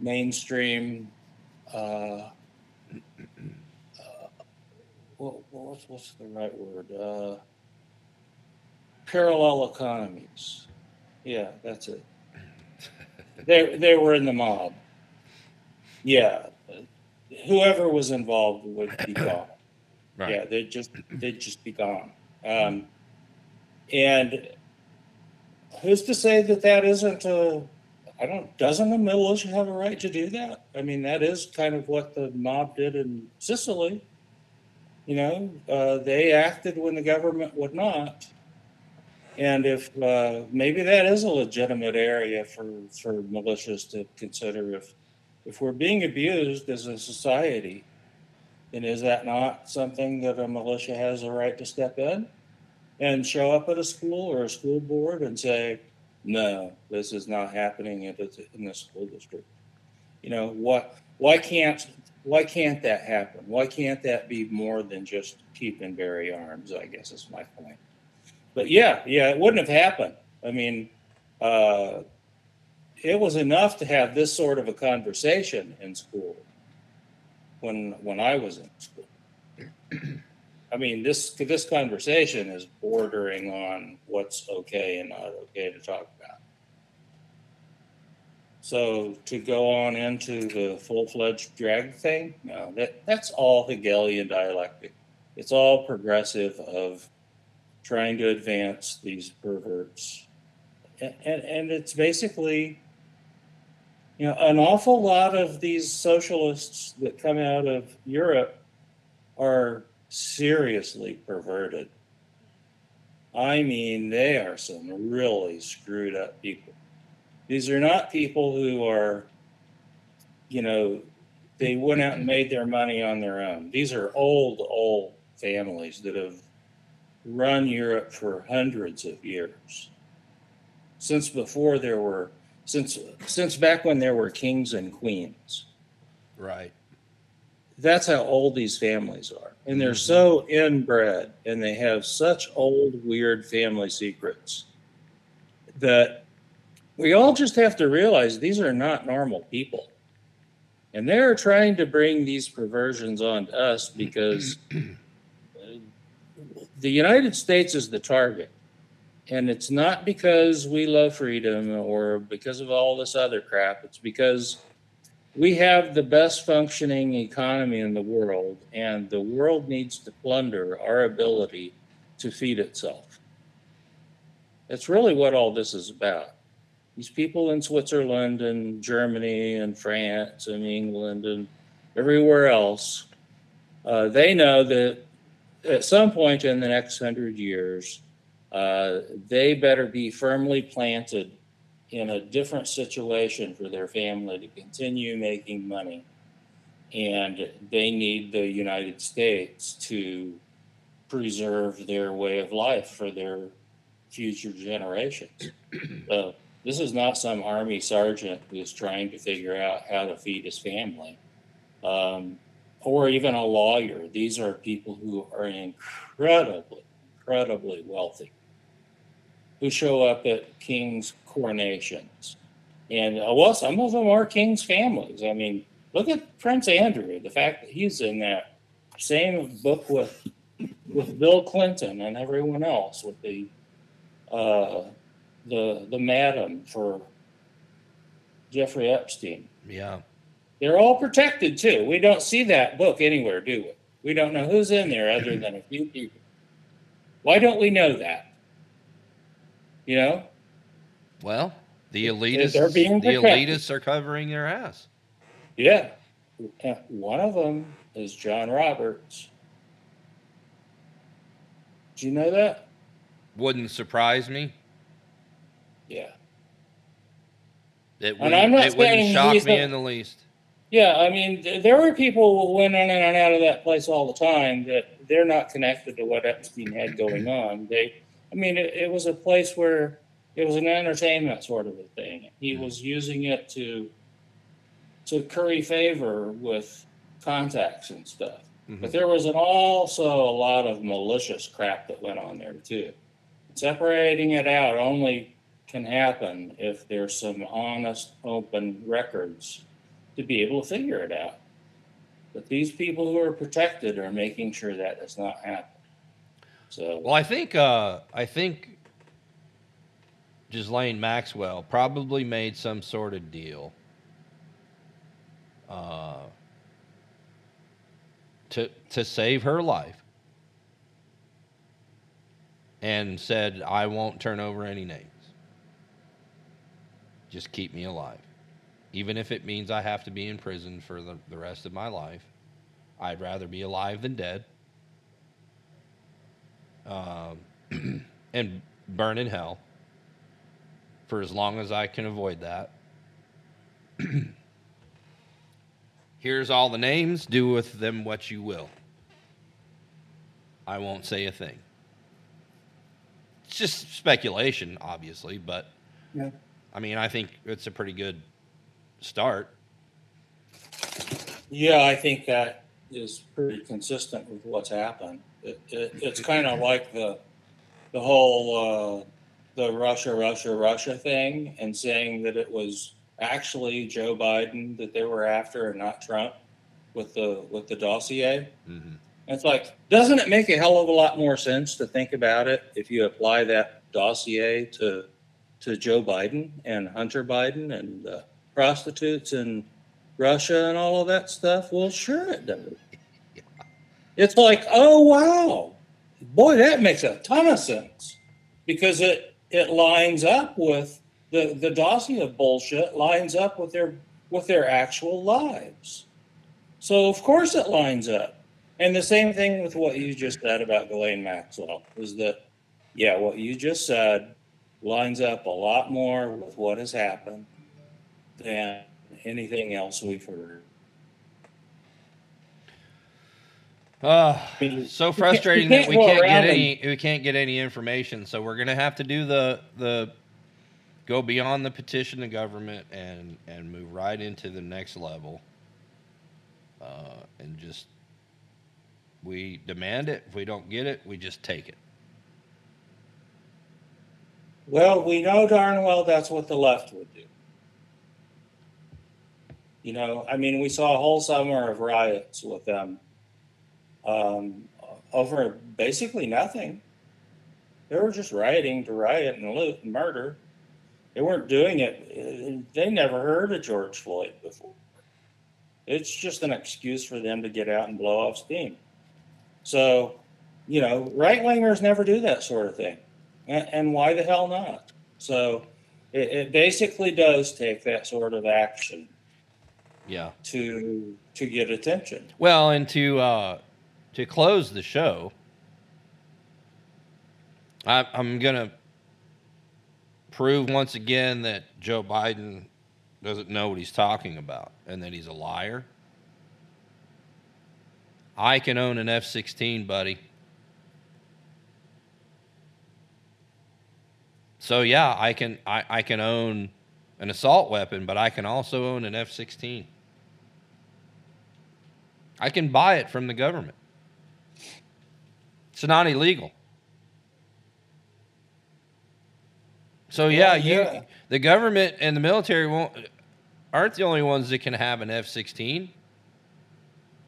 mainstream. Uh, uh, what, what's what's the right word? Uh, parallel economies. Yeah, that's it. They they were in the mob. Yeah, whoever was involved would be [COUGHS] gone. Right. Yeah, they'd just they'd just be gone. Um, and who's to say that that isn't a? I don't. Doesn't the militia have a right to do that? I mean, that is kind of what the mob did in Sicily. You know, uh, they acted when the government would not. And if uh, maybe that is a legitimate area for, for militias to consider if if we're being abused as a society, then is that not something that a militia has a right to step in and show up at a school or a school board and say, no, this is not happening in this school district? You know what? Why can't why can't that happen? Why can't that be more than just keep and bury arms? I guess is my point. But yeah, yeah, it wouldn't have happened. I mean, uh, it was enough to have this sort of a conversation in school when when I was in school. [CLEARS THROAT] I mean, this this conversation is bordering on what's okay and not okay to talk about. So to go on into the full fledged drag thing, no, that that's all Hegelian dialectic. It's all progressive of trying to advance these perverts. And, and, it's basically, you know, an awful lot of these socialists that come out of Europe are seriously perverted. I mean, they are some really screwed up people. These are not people who are, you know, they went out and made their money on their own. These are old, old families that have run Europe for hundreds of years. Since before there were, since since back when there were kings and queens. Right. that's how old these families are. And they're mm-hmm. so inbred and they have such old, weird family secrets that we all just have to realize these are not normal people. And they're trying to bring these perversions on us because [CLEARS THROAT] the United States is the target. And it's not because we love freedom or because of all this other crap. It's because we have the best functioning economy in the world, and the world needs to plunder our ability to feed itself. That's really what all this is about. These people in Switzerland and Germany and France and England and everywhere else, uh, they know that at some point in the next hundred years, uh, they better be firmly planted in a different situation for their family to continue making money. And they need the United States to preserve their way of life for their future generations. So [CLEARS THROAT] this is not some army sergeant who's trying to figure out how to feed his family. Um, or even a lawyer. These are people who are incredibly, incredibly wealthy, who show up at king's coronations. And uh, well, some of them are king's families. I mean, look at Prince Andrew. The fact that he's in that same book with with Bill Clinton and everyone else with the uh, the the madam for Jeffrey Epstein. Yeah. They're all protected too. We don't see that book anywhere, do we? We don't know who's in there other than a few people. Why don't we know that? You know? Well, the elitists, the elitists are covering their ass. Yeah. Uh, One of them is John Roberts. Do you know that? Wouldn't surprise me. Yeah. It And wouldn't, I'm not it wouldn't shock me a- in the least. Yeah, I mean, th- there were people who went in and out of that place all the time that they're not connected to what Epstein had going on. They, I mean, it, it was a place where it was an entertainment sort of a thing. He was using it to to curry favor with contacts and stuff. Mm-hmm. But there was an, also a lot of malicious crap that went on there too. Separating it out only can happen if there's some honest, open records to be able to figure it out. But these people who are protected are making sure that does not happen. So, Well, I think uh, I think Ghislaine Maxwell probably made some sort of deal uh, to to save her life, and said, "I won't turn over any names. Just keep me alive, even if it means I have to be in prison for the, the rest of my life. I'd rather be alive than dead." um, [CLEARS THROAT] and burn in hell for as long as I can avoid that. [CLEARS THROAT] Here's all the names. Do with them what you will. I won't say a thing. It's just speculation, obviously, but Yeah. I mean, I think it's a pretty good start. yeah, I think that is pretty consistent with what's happened. It, it, it's kind of like the the whole uh, the Russia, Russia, Russia thing, and saying that it was actually Joe Biden that they were after and not Trump with the with the dossier. Mhm. It's like, doesn't it make a hell of a lot more sense to think about it if you apply that dossier to to Joe Biden and Hunter Biden and the prostitutes in Russia and all of that stuff? Well, sure it does. It's like, oh wow, boy, that makes a ton of sense because it it lines up with the the dossier of bullshit lines up with their with their actual lives. So of course it lines up. And the same thing with what you just said about Ghislaine Maxwell is that, yeah, what you just said lines up a lot more with what has happened than anything else we've heard. Uh, so frustrating that we can't get any we can't get any information. So we're gonna have to do the the go beyond the petition to government and and move right into the next level. uh, and just we demand it. If we don't get it, we just take it. Well, we know darn well that's what the left would do. You know, I mean, we saw a whole summer of riots with them um, over basically nothing. They were just rioting to riot and loot and murder. They weren't doing it. They never heard of George Floyd before. It's just an excuse for them to get out and blow off steam. So, you know, right wingers never do that sort of thing. And, why the hell not? So it basically does take that sort of action Yeah. to to get attention. Well, and to uh, to close the show, I, I'm gonna prove once again that Joe Biden doesn't know what he's talking about and that he's a liar. I can own an F-16, buddy. So yeah, I can I, I can own an assault weapon, but I can also own an F-16. I can buy it from the government. It's not illegal. So yeah, Well, you yeah. the government and the military won't aren't the only ones that can have an F-16.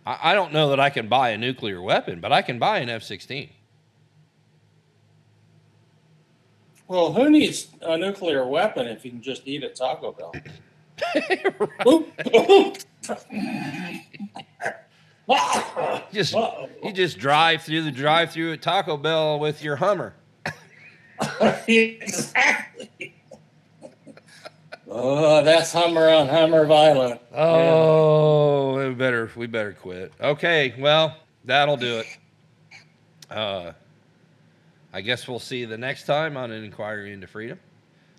I, I don't know that I can buy a nuclear weapon, but I can buy an F-16. Well, who needs a nuclear weapon if you can just eat at Taco Bell? [LAUGHS] [LAUGHS] [LAUGHS] Just Uh-oh. you just drive through the drive-through at Taco Bell with your Hummer. [LAUGHS] exactly. Oh, that's Hummer on Hummer violent. Oh, we better we better quit. Okay, well, that'll do it. Uh, I guess we'll see you the next time on an inquiry into freedom.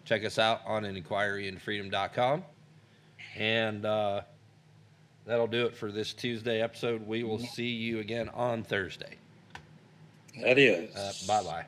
Check us out on an inquiryintofreedom.com. And uh, that'll do it for this Tuesday episode. We will see you again on Thursday. That is. Uh, bye bye.